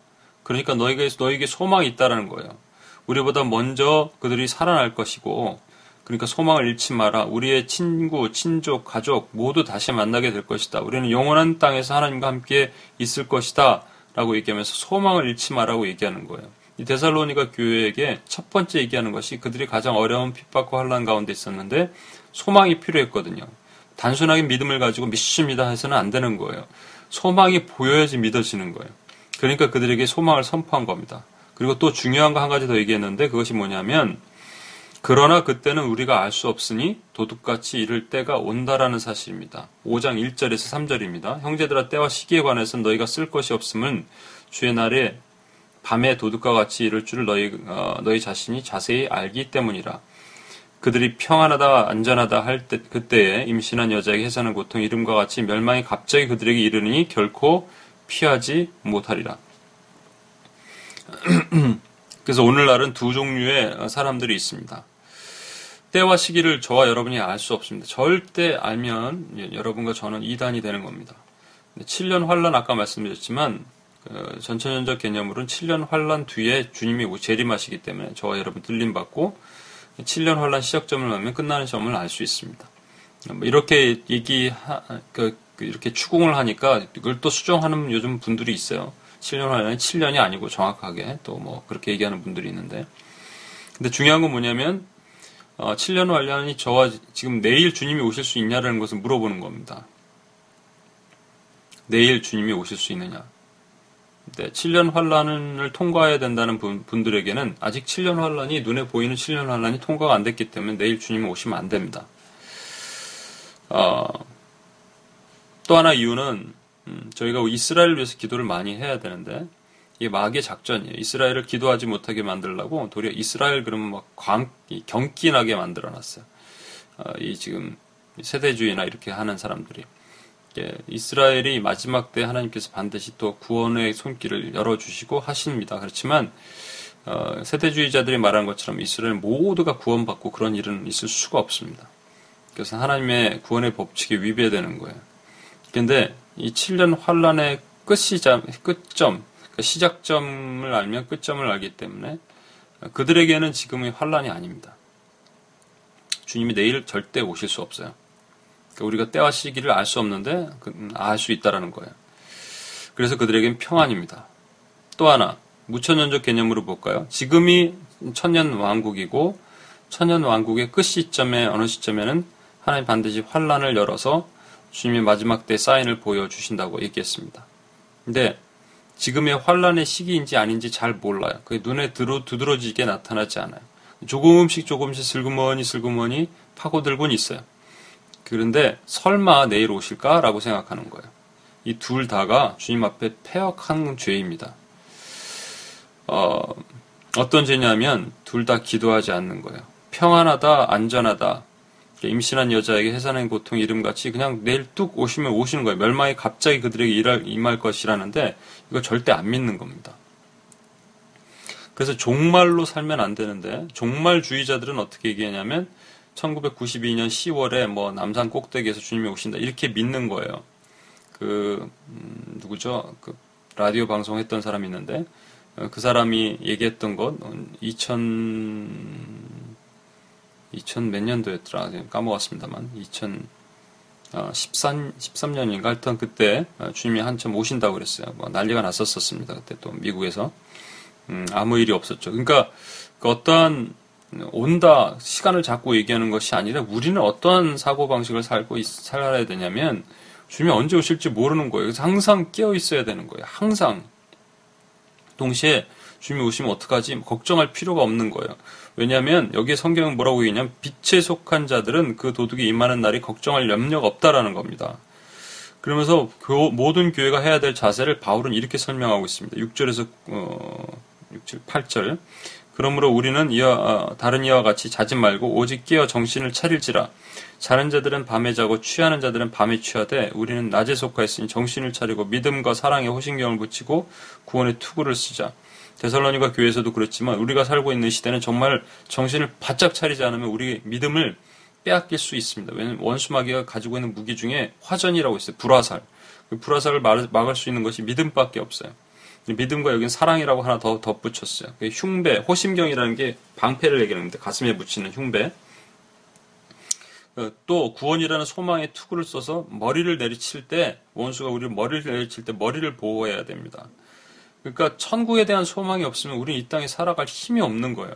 그러니까 너희에게 너희에게 소망이 있다라는 거예요. 우리보다 먼저 그들이 살아날 것이고 그러니까 소망을 잃지 마라. 우리의 친구, 친족, 가족 모두 다시 만나게 될 것이다. 우리는 영원한 땅에서 하나님과 함께 있을 것이다. 라고 얘기하면서 소망을 잃지 마라고 얘기하는 거예요. 이 데살로니가 교회에게 첫 번째 얘기하는 것이 그들이 가장 어려운 핍박과 환란 가운데 있었는데 소망이 필요했거든요. 단순하게 믿음을 가지고 믿습니다 해서는 안 되는 거예요. 소망이 보여야지 믿어지는 거예요. 그러니까 그들에게 소망을 선포한 겁니다. 그리고 또 중요한 거 한 가지 더 얘기했는데 그것이 뭐냐면 그러나 그때는 우리가 알 수 없으니 도둑같이 이를 때가 온다라는 사실입니다. 5장 1절에서 3절입니다. 형제들아 때와 시기에 관해서 너희가 쓸 것이 없음은 주의 날에 밤에 도둑과 같이 이를 줄을 너희, 어, 너희 자신이 자세히 알기 때문이라. 그들이 평안하다 안전하다 할 때, 그때에 임신한 여자에게 해서는 고통 이름과 같이 멸망이 갑자기 그들에게 이르니 결코 피하지 못하리라. *clears throat* 그래서 오늘날은 두 종류의 사람들이 있습니다. 때와 시기를 저와 여러분이 알 수 없습니다. 절대 알면 여러분과 저는 이단이 되는 겁니다. 7년 환란 아까 말씀드렸지만 그 전천연적 개념으로는 7년 환란 뒤에 주님이 재림하시기 때문에 저와 여러분 들림 받고 7년 환란 시작점을 하면 끝나는 점을 알 수 있습니다. 뭐 이렇게 얘기 그, 그, 이렇게 추궁을 하니까 이걸 또 수정하는 요즘 분들이 있어요. 7년 환란이 7년이 아니고 정확하게 또 뭐 그렇게 얘기하는 분들이 있는데 근데 중요한 건 뭐냐면 어, 7년 환란이 저와 지금 내일 주님이 오실 수 있냐라는 것을 물어보는 겁니다. 내일 주님이 오실 수 있느냐. 네, 7년 환란을 통과해야 된다는 분, 들에게는 아직 7년 환란이 눈에 보이는 7년 환란이 통과가 안 됐기 때문에 내일 주님이 오시면 안 됩니다. 어, 또 하나 이유는 음, 저희가 이스라엘을 위해서 기도를 많이 해야 되는데 이게 마귀의 작전이에요. 이스라엘을 기도하지 못하게 만들려고 도리어 이스라엘 그러면 막 광, 경기나게 만들어놨어요. 어, 이 지금 세대주의나 이렇게 하는 사람들이. 예, 이스라엘이 마지막 때 하나님께서 반드시 또 구원의 손길을 열어주시고 하십니다. 그렇지만 어, 세대주의자들이 말한 것처럼 이스라엘 모두가 구원받고 그런 일은 있을 수가 없습니다. 그래서 하나님의 구원의 법칙에 위배되는 거예요. 근데 이 7년 환란의 끝시점, 끝점, 그 시작점을 알면 끝점을 알기 때문에 그들에게는 지금의 환란이 아닙니다. 주님이 내일 절대 오실 수 없어요. 그러니까 우리가 때와 시기를 알 수 없는데 그, 음, 알수 있다라는 거예요. 그래서 그들에겐 평안입니다. 또 하나 무천년적 개념으로 볼까요? 지금이 천년 왕국이고 천년 왕국의 끝 시점에 어느 시점에는 하나님 반드시 환란을 열어서 주님의 마지막 때 사인을 보여주신다고 얘기했습니다. 근데 지금의 환란의 시기인지 아닌지 잘 몰라요. 그게 눈에 들어 두드러지게 나타나지 않아요. 조금씩 조금씩 슬그머니 슬그머니 파고들곤 있어요. 그런데 설마 내일 오실까라고 생각하는 거예요. 이 둘 다가 주님 앞에 폐역한 죄입니다. 어, 어떤 죄냐면 둘 다 기도하지 않는 거예요. 평안하다, 안전하다. 임신한 여자에게 해산한 고통 이름같이 그냥 내일 뚝 오시면 오시는 거예요. 멸망이 갑자기 그들에게 일할, 임할 것이라는데 이거 절대 안 믿는 겁니다. 그래서 종말로 살면 안 되는데 종말주의자들은 어떻게 얘기하냐면 1992년 10월에 뭐 남산 꼭대기에서 주님이 오신다 이렇게 믿는 거예요. 그 음, 누구죠? 그 라디오 방송했던 사람이 있는데 어, 그 사람이 얘기했던 것 2000 2000 몇 년도였더라 까먹었습니다만 2000 13, 13년인가 하여튼 그때 주님이 한참 오신다고 그랬어요. 뭐 난리가 났었습니다. 그때 또 미국에서. 음, 아무 일이 없었죠. 그러니까 그 어떠한 온다 시간을 잡고 얘기하는 것이 아니라 우리는 어떠한 사고 방식을 살고 있, 살아야 되냐면 주님이 언제 오실지 모르는 거예요. 그래서 항상 깨어 있어야 되는 거예요. 항상 동시에 주님이 오시면 어떡하지? 걱정할 필요가 없는 거예요. 왜냐하면 여기에 성경은 뭐라고 얘기냐면 빛에 속한 자들은 그 도둑이 임하는 날이 걱정할 염려가 없다라는 겁니다. 그러면서 모든 교회가 해야 될 자세를 바울은 이렇게 설명하고 있습니다. 6절에서 어, 6, 7, 8절. 그러므로 우리는 이와 어, 다른 이와 같이 자지 말고 오직 깨어 정신을 차릴지라 자는 자들은 밤에 자고 취하는 자들은 밤에 취하되 우리는 낮에 속하였으니 정신을 차리고 믿음과 사랑에 호신경을 붙이고 구원의 투구를 쓰자. 데살로니가 교회에서도 그렇지만 우리가 살고 있는 시대는 정말 정신을 바짝 차리지 않으면 우리 믿음을 빼앗길 수 있습니다. 왜냐하면 원수마귀가 가지고 있는 무기 중에 화전이라고 있어요. 불화살. 그 불화살을 막을 수 있는 것이 믿음밖에 없어요. 믿음과 여긴 사랑이라고 하나 더 덧붙였어요. 그 흉배, 호심경이라는 게 방패를 얘기하는데 가슴에 붙이는 흉배. 어, 또 구원이라는 소망의 투구를 써서 머리를 내리칠 때 원수가 우리 머리를 내리칠 때 머리를 보호해야 됩니다. 그러니까 천국에 대한 소망이 없으면 우리는 이 땅에 살아갈 힘이 없는 거예요.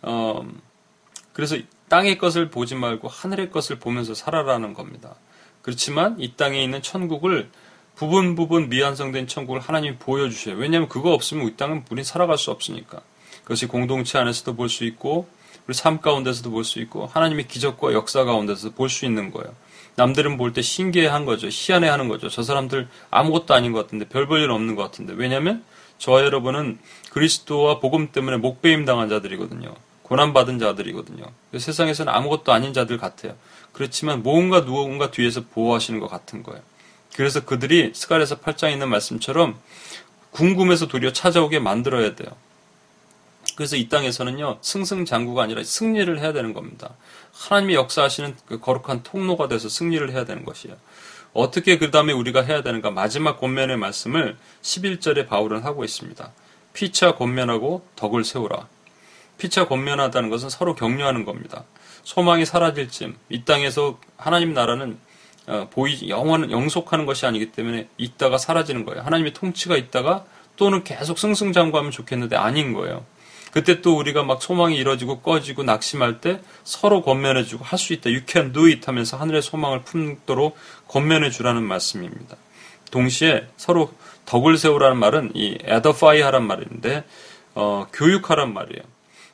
어, 그래서 땅의 것을 보지 말고 하늘의 것을 보면서 살아라는 겁니다. 그렇지만 이 땅에 있는 천국을 부분 부분 미완성된 천국을 하나님이 보여주셔요. 왜냐하면 그거 없으면 이 땅은 우린 살아갈 수 없으니까. 그것이 공동체 안에서도 볼 수 있고 우리 삶 가운데서도 볼 수 있고 하나님의 기적과 역사 가운데서 볼 수 있는 거예요. 남들은 볼 때 신기해한 거죠. 희한해하는 거죠. 저 사람들 아무것도 아닌 것 같은데 별 볼일 없는 것 같은데 왜냐하면 저와 여러분은 그리스도와 복음 때문에 목배임 당한 자들이거든요. 고난받은 자들이거든요. 세상에서는 아무것도 아닌 자들 같아요. 그렇지만 뭔가 누군가 뒤에서 보호하시는 것 같은 거예요. 그래서 그들이 스가랴서 8장에 있는 말씀처럼 궁금해서 도리어 찾아오게 만들어야 돼요. 그래서 이 땅에서는요, 승승장구가 아니라 승리를 해야 되는 겁니다. 하나님의 역사하시는 그 거룩한 통로가 돼서 승리를 해야 되는 것이에요. 어떻게 그 다음에 우리가 해야 되는가? 마지막 권면의 말씀을 11절에 바울은 하고 있습니다. 피차 권면하고 덕을 세우라. 피차 권면하다는 것은 서로 격려하는 겁니다. 소망이 사라질 쯤, 이 땅에서 하나님 나라는 어, 보이 영원 영속하는 것이 아니기 때문에 있다가 사라지는 거예요. 하나님의 통치가 있다가 또는 계속 승승장구하면 좋겠는데 아닌 거예요. 그때 또 우리가 막 소망이 이뤄지고 꺼지고 낙심할 때 서로 권면해주고 할 수 있다. You can do it 하면서 하늘의 소망을 품도록 권면해주라는 말씀입니다. 동시에 서로 덕을 세우라는 말은 이 edify 하란 말인데 어, 교육하란 말이에요.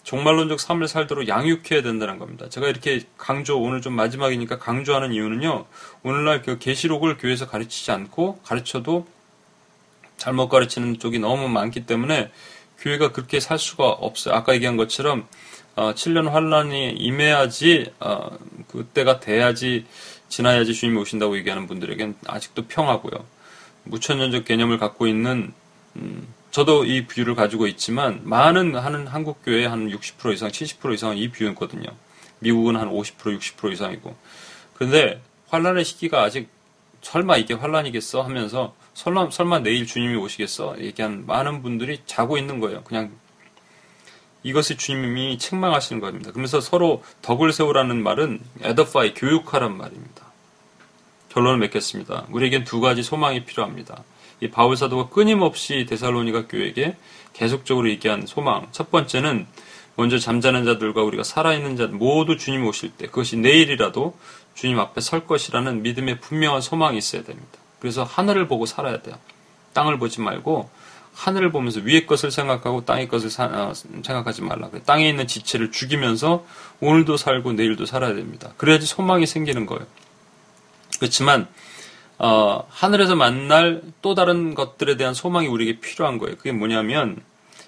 종말론적 삶을 살도록 양육해야 된다는 겁니다. 제가 이렇게 강조 오늘 좀 마지막이니까 강조하는 이유는요. 오늘날 그 계시록을 교회에서 가르치지 않고 가르쳐도 잘못 가르치는 쪽이 너무 많기 때문에 교회가 그렇게 살 수가 없어요. 아까 얘기한 것처럼 어, 7년 환란이 임해야지 어, 그때가 돼야지 지나야지 주님이 오신다고 얘기하는 분들에겐 아직도 평하고요. 무천년적 개념을 갖고 있는 음, 저도 이 view를 가지고 있지만 많은 하는 한국 교회 한 60% 이상, 70% 이상은 이 view였거든요. 미국은 한 50% 60% 이상이고. 그런데 환란의 시기가 아직 설마 이게 환란이겠어 하면서 설마, 설마 내일 주님이 오시겠어 얘기한 많은 분들이 자고 있는 거예요. 그냥 이것이 주님이 책망하시는 겁니다. 그러면서 서로 덕을 세우라는 말은 에더파이 교육하란 말입니다. 결론을 맺겠습니다. 우리에겐 두 가지 소망이 필요합니다. 이 바울 사도가 끊임없이 데살로니가 교회에게 계속적으로 얘기한 소망. 첫 번째는 먼저 잠자는 자들과 우리가 살아있는 자 모두 주님 오실 때 그것이 내일이라도 주님 앞에 설 것이라는 믿음의 분명한 소망이 있어야 됩니다. 그래서 하늘을 보고 살아야 돼요. 땅을 보지 말고 하늘을 보면서 위의 것을 생각하고 땅의 것을 사, 어, 생각하지 말라. 땅에 있는 지체를 죽이면서 오늘도 살고 내일도 살아야 됩니다. 그래야지 소망이 생기는 거예요. 그렇지만 어, 하늘에서 만날 또 다른 것들에 대한 소망이 우리에게 필요한 거예요. 그게 뭐냐면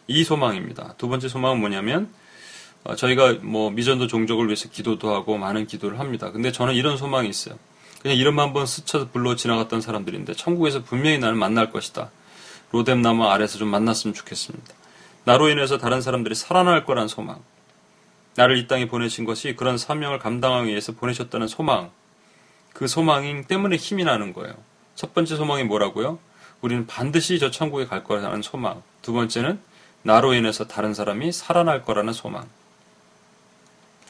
이 소망입니다. 두 번째 소망은 뭐냐면 어, 저희가 뭐 미전도 종족을 위해서 기도도 하고 많은 기도를 합니다. 근데 저는 이런 소망이 있어요. 그냥 이름만 한번 스쳐 불러 지나갔던 사람들인데 천국에서 분명히 나를 만날 것이다. 로뎀 나무 아래서 좀 만났으면 좋겠습니다. 나로 인해서 다른 사람들이 살아날 거란 소망. 나를 이 땅에 보내신 것이 그런 사명을 감당하기 위해서 보내셨다는 소망. 그 소망 때문에 힘이 나는 거예요. 첫 번째 소망이 뭐라고요? 우리는 반드시 저 천국에 갈 거라는 소망. 두 번째는 나로 인해서 다른 사람이 살아날 거라는 소망.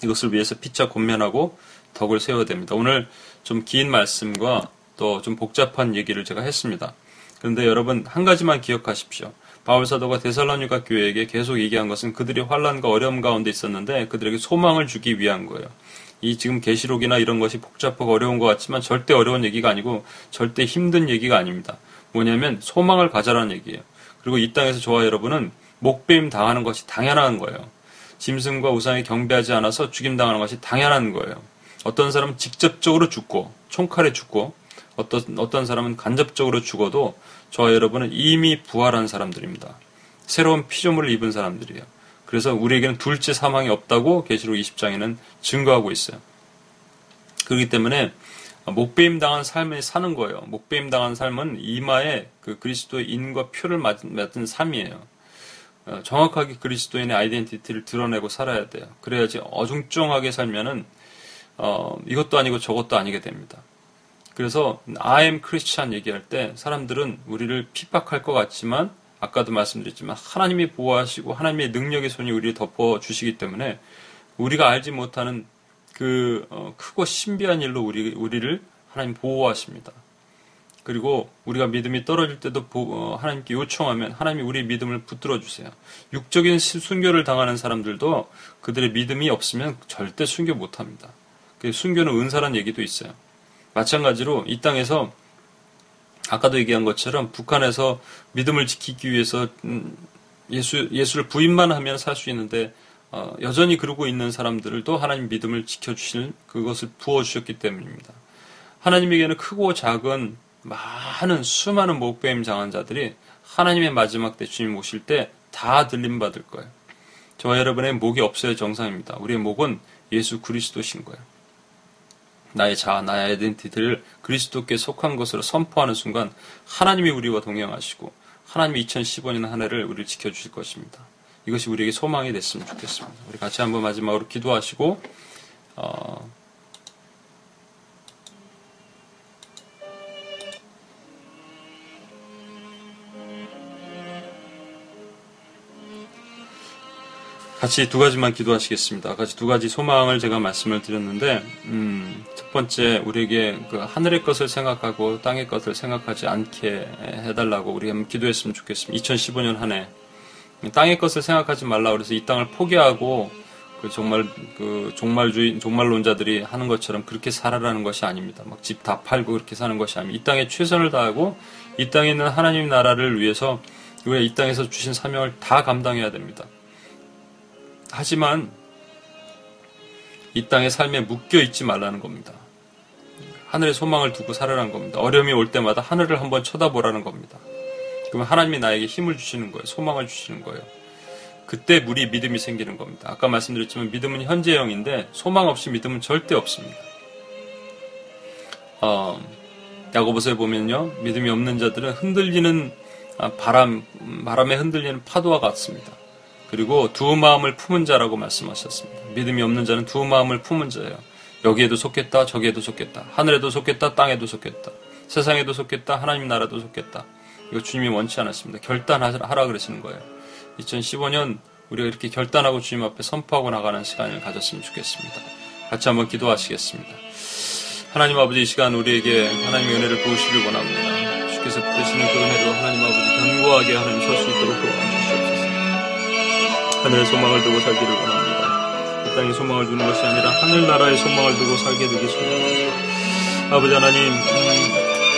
이것을 위해서 피차 권면하고 덕을 세워야 됩니다. 오늘 좀 긴 말씀과 또 좀 복잡한 얘기를 제가 했습니다. 그런데 여러분 한 가지만 기억하십시오. 바울 사도가 데살로니가 교회에게 계속 얘기한 것은 그들이 환란과 어려움 가운데 있었는데 그들에게 소망을 주기 위한 거예요. 이 지금 계시록이나 이런 것이 복잡하고 어려운 것 같지만 절대 어려운 얘기가 아니고 절대 힘든 얘기가 아닙니다. 뭐냐면 소망을 가져라는 얘기예요. 그리고 이 땅에서 저와 여러분은 목배임 당하는 것이 당연한 거예요. 짐승과 우상에 경배하지 않아서 죽임 당하는 것이 당연한 거예요. 어떤 사람은 직접적으로 죽고 총칼에 죽고 어떤 어떤 사람은 간접적으로 죽어도 저와 여러분은 이미 부활한 사람들입니다. 새로운 피조물을 입은 사람들이에요. 그래서 우리에게는 둘째 사망이 없다고 계시록 20장에는 증거하고 있어요. 그렇기 때문에 목배임 당한 삶에 사는 거예요. 목배임 당한 삶은 이마에 그 그리스도의 인과 표를 맞은 삶이에요. 어, 정확하게 그리스도인의 아이덴티티를 드러내고 살아야 돼요. 그래야지 어중쩡하게 살면은 어, 이것도 아니고 저것도 아니게 됩니다. 그래서 I am Christian 얘기할 때 사람들은 우리를 핍박할 것 같지만 아까도 말씀드렸지만 하나님이 보호하시고 하나님의 능력의 손이 우리를 덮어 주시기 때문에 우리가 알지 못하는 그 어, 크고 신비한 일로 우리 우리를 하나님 보호하십니다. 그리고 우리가 믿음이 떨어질 때도 어, 하나님께 요청하면 하나님이 우리 믿음을 붙들어 주세요. 육적인 순교를 당하는 사람들도 그들의 믿음이 없으면 절대 순교 못 합니다. 그 순교는 은사란 얘기도 있어요. 마찬가지로 이 땅에서 아까도 얘기한 것처럼 북한에서 믿음을 지키기 위해서 음, 예수, 예수를 부인만 하면 살 수 있는데 어, 여전히 그러고 있는 사람들도 하나님 믿음을 지켜주실 그것을 부어주셨기 때문입니다. 하나님에게는 크고 작은 많은 수많은 목배임 장한 자들이 하나님의 마지막 때 주님 오실 때 다 들림 받을 거예요. 저와 여러분의 목이 없어야 정상입니다. 우리의 목은 예수 그리스도신 거예요. 나의 자아, 나의 아이덴티티를 그리스도께 속한 것으로 선포하는 순간 하나님이 우리와 동행하시고 하나님이 2015년 한 해를 우리를 지켜주실 것입니다. 이것이 우리에게 소망이 됐으면 좋겠습니다. 우리 같이 한번 마지막으로 기도하시고 어, 같이 두 가지만 기도하시겠습니다. 같이 두 가지 소망을 제가 말씀을 드렸는데, 음, 첫 번째, 우리에게 그 하늘의 것을 생각하고 땅의 것을 생각하지 않게 해달라고 우리가 기도했으면 좋겠습니다. 2015년 한 해. 땅의 것을 생각하지 말라 그래서 이 땅을 포기하고 그 정말 그 종말주의 종말론자들이 하는 것처럼 그렇게 살아라는 것이 아닙니다. 막 집 다 팔고 그렇게 사는 것이 아닙니다. 이 땅에 최선을 다하고 이 땅에 있는 하나님 나라를 위해서 우리가 이 땅에서 주신 사명을 다 감당해야 됩니다. 하지만 이 땅의 삶에 묶여 있지 말라는 겁니다. 하늘의 소망을 두고 살아라는 겁니다. 어려움이 올 때마다 하늘을 한번 쳐다보라는 겁니다. 그러면 하나님이 나에게 힘을 주시는 거예요. 소망을 주시는 거예요. 그때 우리 믿음이 생기는 겁니다. 아까 말씀드렸지만 믿음은 현재형인데 소망 없이 믿음은 절대 없습니다. 어, 야고보서에 보면요. 믿음이 없는 자들은 흔들리는 아, 바람, 바람에 흔들리는 파도와 같습니다. 그리고 두 마음을 품은 자라고 말씀하셨습니다. 믿음이 없는 자는 두 마음을 품은 자예요. 여기에도 속겠다, 저기에도 속겠다, 하늘에도 속겠다, 땅에도 속겠다. 세상에도 속겠다. 하나님 나라도 속겠다. 이거 주님이 원치 않았습니다. 결단하라 그러시는 거예요. 2015년 우리가 이렇게 결단하고 주님 앞에 선포하고 나가는 시간을 가졌으면 좋겠습니다. 같이 한번 기도하시겠습니다. 하나님 아버지 이 시간 우리에게 하나님의 은혜를 부으시길 원합니다. 주께서 붙드시는 그 은혜로 하나님 아버지 견고하게 하나님 설 수 있도록 도와주시옵소서. 하늘의 소망을 두고 살기를 원합니다. 이 땅의 소망을 두는 것이 아니라 하늘나라의 소망을 두고 살게 되기 소원합니다. 아버지 하나님 음,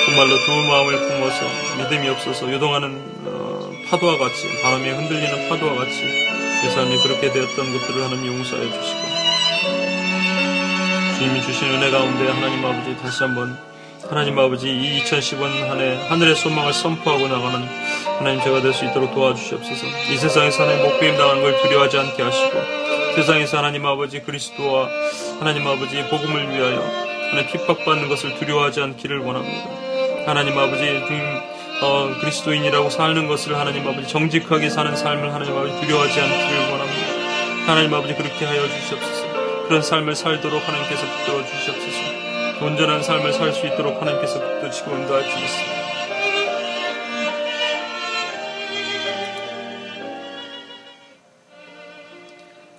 정말로 두 마음을 품어서 믿음이 없어서 요동하는 어, 파도와 같이 바람에 흔들리는 파도와 같이 제 삶이 그렇게 되었던 것들을 하나님 용서해 주시고 주님이 주신 은혜 가운데 하나님 아버지 다시 한번 하나님 아버지 이 2015년 한 해 하늘의 소망을 선포하고 나가는 하나님 제가 될 수 있도록 도와주시옵소서 이 세상에서 하나님 목배임 당하는 걸 두려워하지 않게 하시고 세상에서 하나님 아버지 그리스도와 하나님 아버지 복음을 위하여 하나님 핍박받는 것을 두려워하지 않기를 원합니다. 하나님 아버지 어, 그리스도인이라고 사는 것을 하나님 아버지 정직하게 사는 삶을 하나님 아버지 두려워하지 않기를 원합니다. 하나님 아버지 그렇게 하여 주시옵소서. 그런 삶을 살도록 하나님께서 붙들어 주시옵소서. 온전한 삶을 살 수 있도록 하나님께서 붙드시고 인도해 주셨습니다.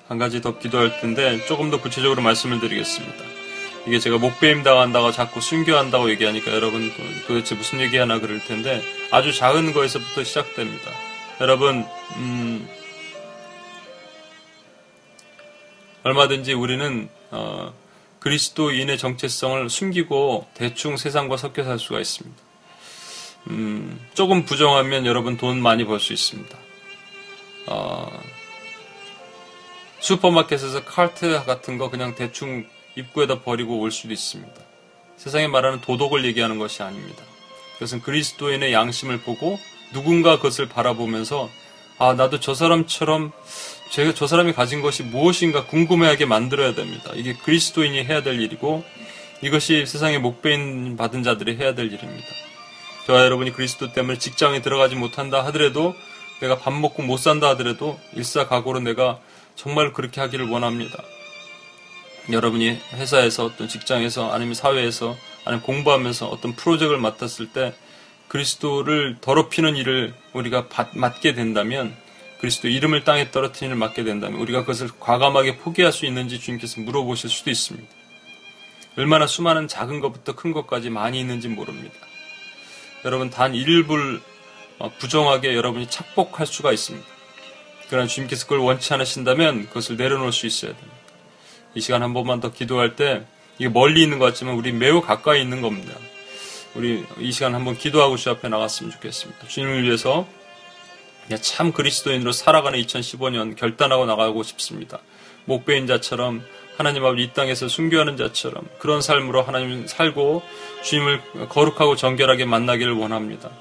한 가지 더 기도할 텐데 조금 더 구체적으로 말씀을 드리겠습니다. 이게 제가 목배임 당한다고 자꾸 순교한다고 얘기하니까 여러분 도대체 무슨 얘기하나 그럴 텐데 아주 작은 거에서부터 시작됩니다. 여러분 음, 얼마든지 우리는 어, 그리스도인의 정체성을 숨기고 대충 세상과 섞여 살 수가 있습니다. 음, 조금 부정하면 여러분 돈 많이 벌 수 있습니다. 어, 슈퍼마켓에서 카트 같은 거 그냥 대충 입구에다 버리고 올 수도 있습니다. 세상에 말하는 도덕을 얘기하는 것이 아닙니다. 그것은 그리스도인의 양심을 보고 누군가 그것을 바라보면서 아 나도 저 사람처럼 제가 저 사람이 가진 것이 무엇인가 궁금해하게 만들어야 됩니다. 이게 그리스도인이 해야 될 일이고 이것이 세상에 목배인 받은 자들이 해야 될 일입니다. 저와 여러분이 그리스도 때문에 직장에 들어가지 못한다 하더라도 내가 밥 먹고 못 산다 하더라도 일사각오로 내가 정말 그렇게 하기를 원합니다. 여러분이 회사에서 어떤 직장에서 아니면 사회에서 아니면 공부하면서 어떤 프로젝트를 맡았을 때 그리스도를 더럽히는 일을 우리가 받, 맡게 된다면 그리스도 이름을 땅에 떨어뜨리는 일을 맡게 된다면 우리가 그것을 과감하게 포기할 수 있는지 주님께서 물어보실 수도 있습니다. 얼마나 수많은 작은 것부터 큰 것까지 많이 있는지 모릅니다. 여러분 단 일부를 어, 부정하게 여러분이 착복할 수가 있습니다. 그러나 주님께서 그걸 원치 않으신다면 그것을 내려놓을 수 있어야 됩니다. 이 시간 한 번만 더 기도할 때 이게 멀리 있는 것 같지만 우리 매우 가까이 있는 겁니다. 우리 이 시간 한번 기도하고 주 앞에 나갔으면 좋겠습니다. 주님을 위해서 참 그리스도인으로 살아가는 2015년 결단하고 나가고 싶습니다. 목배인 자처럼 하나님 아버지 이 땅에서 순교하는 자처럼 그런 삶으로 하나님 살고 주님을 거룩하고 정결하게 만나기를 원합니다.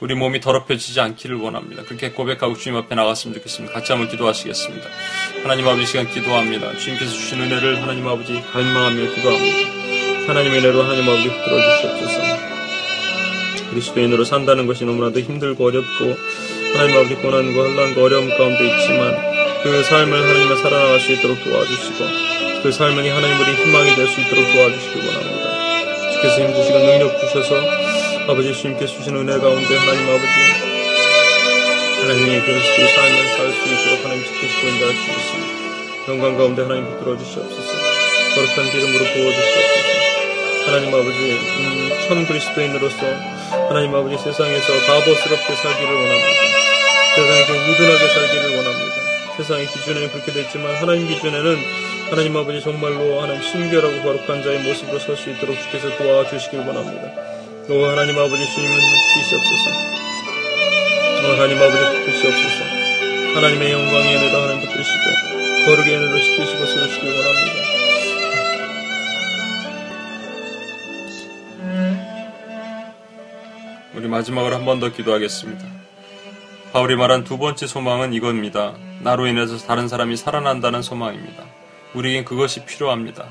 우리 몸이 더럽혀지지 않기를 원합니다. 그렇게 고백하고 주님 앞에 나갔으면 좋겠습니다. 같이 한번 기도하시겠습니다. 하나님 아버지 시간 기도합니다. 주님께서 주신 은혜를 하나님 아버지 갈망하며 기도합니다. 하나님의 은혜로 하나님 아버지 붙들어 주시옵소서. 그리스도인으로 산다는 것이 너무나도 힘들고 어렵고 하나님 아버지 고난과 혼란과 어려움 가운데 있지만 그 삶을 하나님을 살아나갈 수 있도록 도와주시고 그 삶이 하나님 우리 희망이 될 수 있도록 도와주시기 원합니다. 주께서 힘주시고 능력 주셔서 아버지 주님께서 주신 은혜 가운데 하나님 아버지 하나님의 그리스도의 삶을 살 수 있도록 하나님 지키시고 인도하 주겠습니다. 영광 가운데 하나님 붙들어 주시옵소서 거룩한 기름으로 부어 주시옵소서 하나님 아버지 음, 천 그리스도인으로서 하나님 아버지 세상에서 바보스럽게 살기를 원합니다. 세상에서 우둔하게 살기를 원합니다. 세상의 기준에는 그렇게 됐지만 하나님 기준에는 하나님 아버지 정말로 하나님 순결하고 거룩한 자의 모습으로 설 수 있도록 주께서 도와주시길 원합니다. 오 하나님 아버지 주님은 주시옵소서. 오 하나님 아버지 붙드시옵소서. 하나님의 영광의 은혜로 하나님 붙드시고 거룩의 은혜로 지키시고 세우시길 원합니다. 우리 마지막으로 한 번 더 기도하겠습니다. 바울이 말한 두 번째 소망은 이겁니다. 나로 인해서 다른 사람이 살아난다는 소망입니다. 우리에겐 그것이 필요합니다.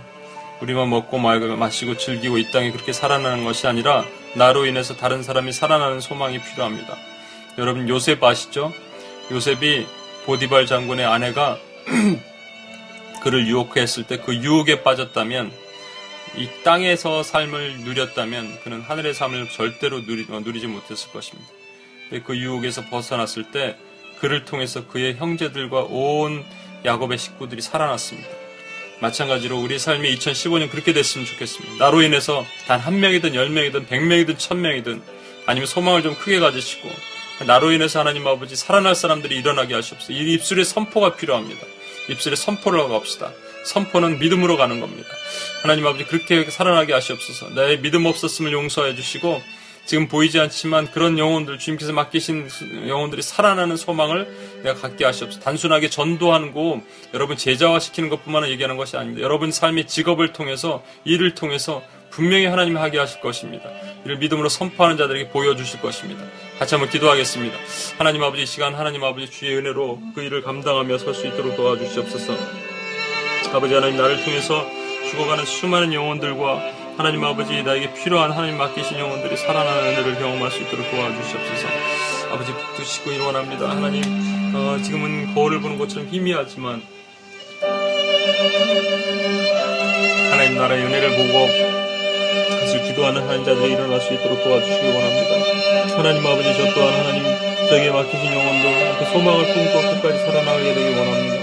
우리만 먹고 마시고 즐기고 이 땅에 그렇게 살아나는 것이 아니라 나로 인해서 다른 사람이 살아나는 소망이 필요합니다. 여러분 요셉 아시죠? 요셉이 보디발 장군의 아내가 *clears throat* 그를 유혹했을 때 그 유혹에 빠졌다면 이 땅에서 삶을 누렸다면 그는 하늘의 삶을 절대로 누리, 어, 누리지 못했을 것입니다. 그 유혹에서 벗어났을 때 그를 통해서 그의 형제들과 온 야곱의 식구들이 살아났습니다. 마찬가지로 우리 삶이 2015년 그렇게 됐으면 좋겠습니다. 나로 인해서 단 한 명이든 열 명이든 백 명이든 천 명이든 아니면 소망을 좀 크게 가지시고 나로 인해서 하나님 아버지 살아날 사람들이 일어나게 하시옵소서. 이 입술에 선포가 필요합니다. 입술에 선포를 하고 갑시다. 선포는 믿음으로 가는 겁니다. 하나님 아버지 그렇게 살아나게 하시옵소서. 나의 믿음 없었음을 용서해 주시고 지금 보이지 않지만 그런 영혼들 주님께서 맡기신 영혼들이 살아나는 소망을 내가 갖게 하시옵소서. 단순하게 전도하고 여러분 제자화 시키는 것뿐만 얘기하는 것이 아닙니다. 여러분 삶의 직업을 통해서 일을 통해서 분명히 하나님이 하게 하실 것입니다. 이를 믿음으로 선포하는 자들에게 보여주실 것입니다. 같이 한번 기도하겠습니다. 하나님 아버지 시간 하나님 아버지 주의 은혜로 그 일을 감당하며 설 수 있도록 도와주시옵소서. 아버지 하나님 나를 통해서 죽어가는 수많은 영혼들과 하나님 아버지 나에게 필요한 하나님 맡기신 영혼들이 살아나는 은혜를 경험할 수 있도록 도와주시옵소서. 아버지 붙드시고 일원합니다. 하나님 어, 지금은 거울을 보는 것처럼 희미하지만 하나님 나라의 은혜를 보고 그것을 기도하는 하나님 자들이 일어날 수 있도록 도와주시기 원합니다. 하나님 아버지 저 또한 하나님 저에게 맡기신 영혼도 그 소망을 품고 끝까지 살아나가게 되기 원합니다.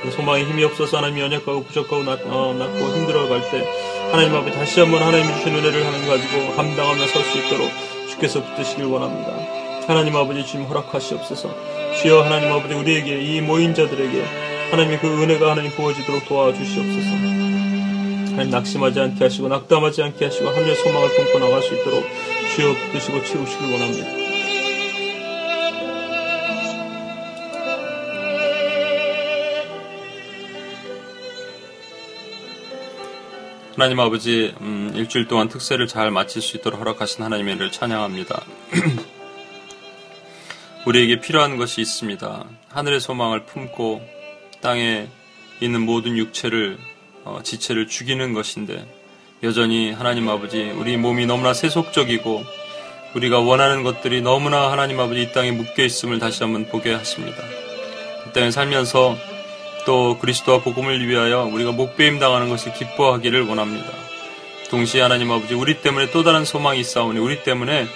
그 소망에 힘이 없어서 하나님이 연약하고 부족하고 낮, 어, 낮고 힘들어갈 때 하나님 앞에 다시 한번 하나님이 주신 은혜를 하는 가지고 감당하며 설 수 있도록 주께서 붙드시길 원합니다. 하나님 아버지 주님 허락하시옵소서. 주여 하나님 아버지 우리에게 이 모인 자들에게 하나님의 그 은혜가 하나님 부어지도록 도와주시옵소서. 하나님 낙심하지 않게 하시고 낙담하지 않게 하시고 하늘의 소망을 품고 나갈 수 있도록 주여 붙드시고 채우시길 원합니다. 하나님 아버지 음, 일주일 동안 특세를 잘 마칠 수 있도록 허락하신 하나님의 를 찬양합니다. *clears throat* 우리에게 필요한 것이 있습니다. 하늘의 소망을 품고 땅에 있는 모든 육체를 어, 지체를 죽이는 것인데 여전히 하나님 아버지 우리 몸이 너무나 세속적이고 우리가 원하는 것들이 너무나 하나님 아버지 이 땅에 묶여 있음을 다시 한번 보게 하십니다. 이 땅에 살면서 또 그리스도와 복음을 위하여 우리가 목배임 당하는 것을 기뻐하기를 원합니다. 동시에 하나님 아버지 우리 때문에 또 다른 소망이 있사오니 우리 때문에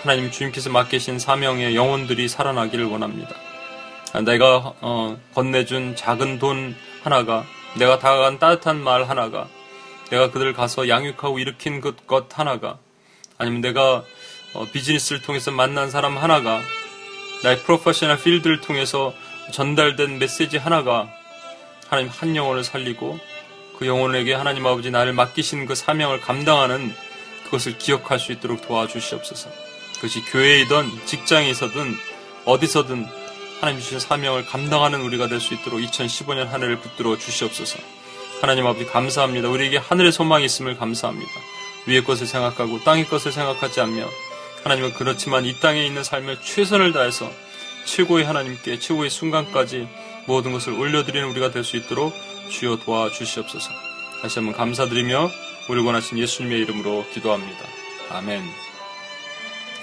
하나님 주님께서 맡기신 사명의 영혼들이 살아나기를 원합니다. 내가 어, 건네준 작은 돈 하나가 내가 다가간 따뜻한 말 하나가 내가 그들을 가서 양육하고 일으킨 것, 것 하나가 아니면 내가 어, 비즈니스를 통해서 만난 사람 하나가 나의 프로페셔널 필드를 통해서 전달된 메시지 하나가 하나님 한 영혼을 살리고 그 영혼에게 하나님 아버지 나를 맡기신 그 사명을 감당하는 그것을 기억할 수 있도록 도와주시옵소서. 그것이 교회이든 직장에 있어든 어디서든 하나님 주신 사명을 감당하는 우리가 될 수 있도록 2015년 한 해를 붙들어 주시옵소서. 하나님 아버지 감사합니다. 우리에게 하늘의 소망이 있음을 감사합니다. 위의 것을 생각하고 땅의 것을 생각하지 않며 하나님은 그렇지만 이 땅에 있는 삶을 최선을 다해서 최고의 하나님께 최고의 순간까지 모든 것을 올려드리는 우리가 될 수 있도록 주여 도와주시옵소서. 다시 한번 감사드리며 우리 원하신 예수님의 이름으로 기도합니다. 아멘.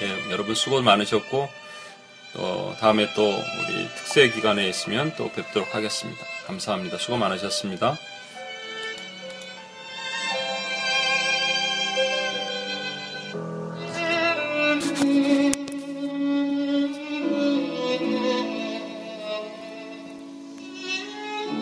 예, 여러분 수고 많으셨고 또 다음에 또 우리 특세 기간에 있으면 또 뵙도록 하겠습니다. 감사합니다. 수고 많으셨습니다.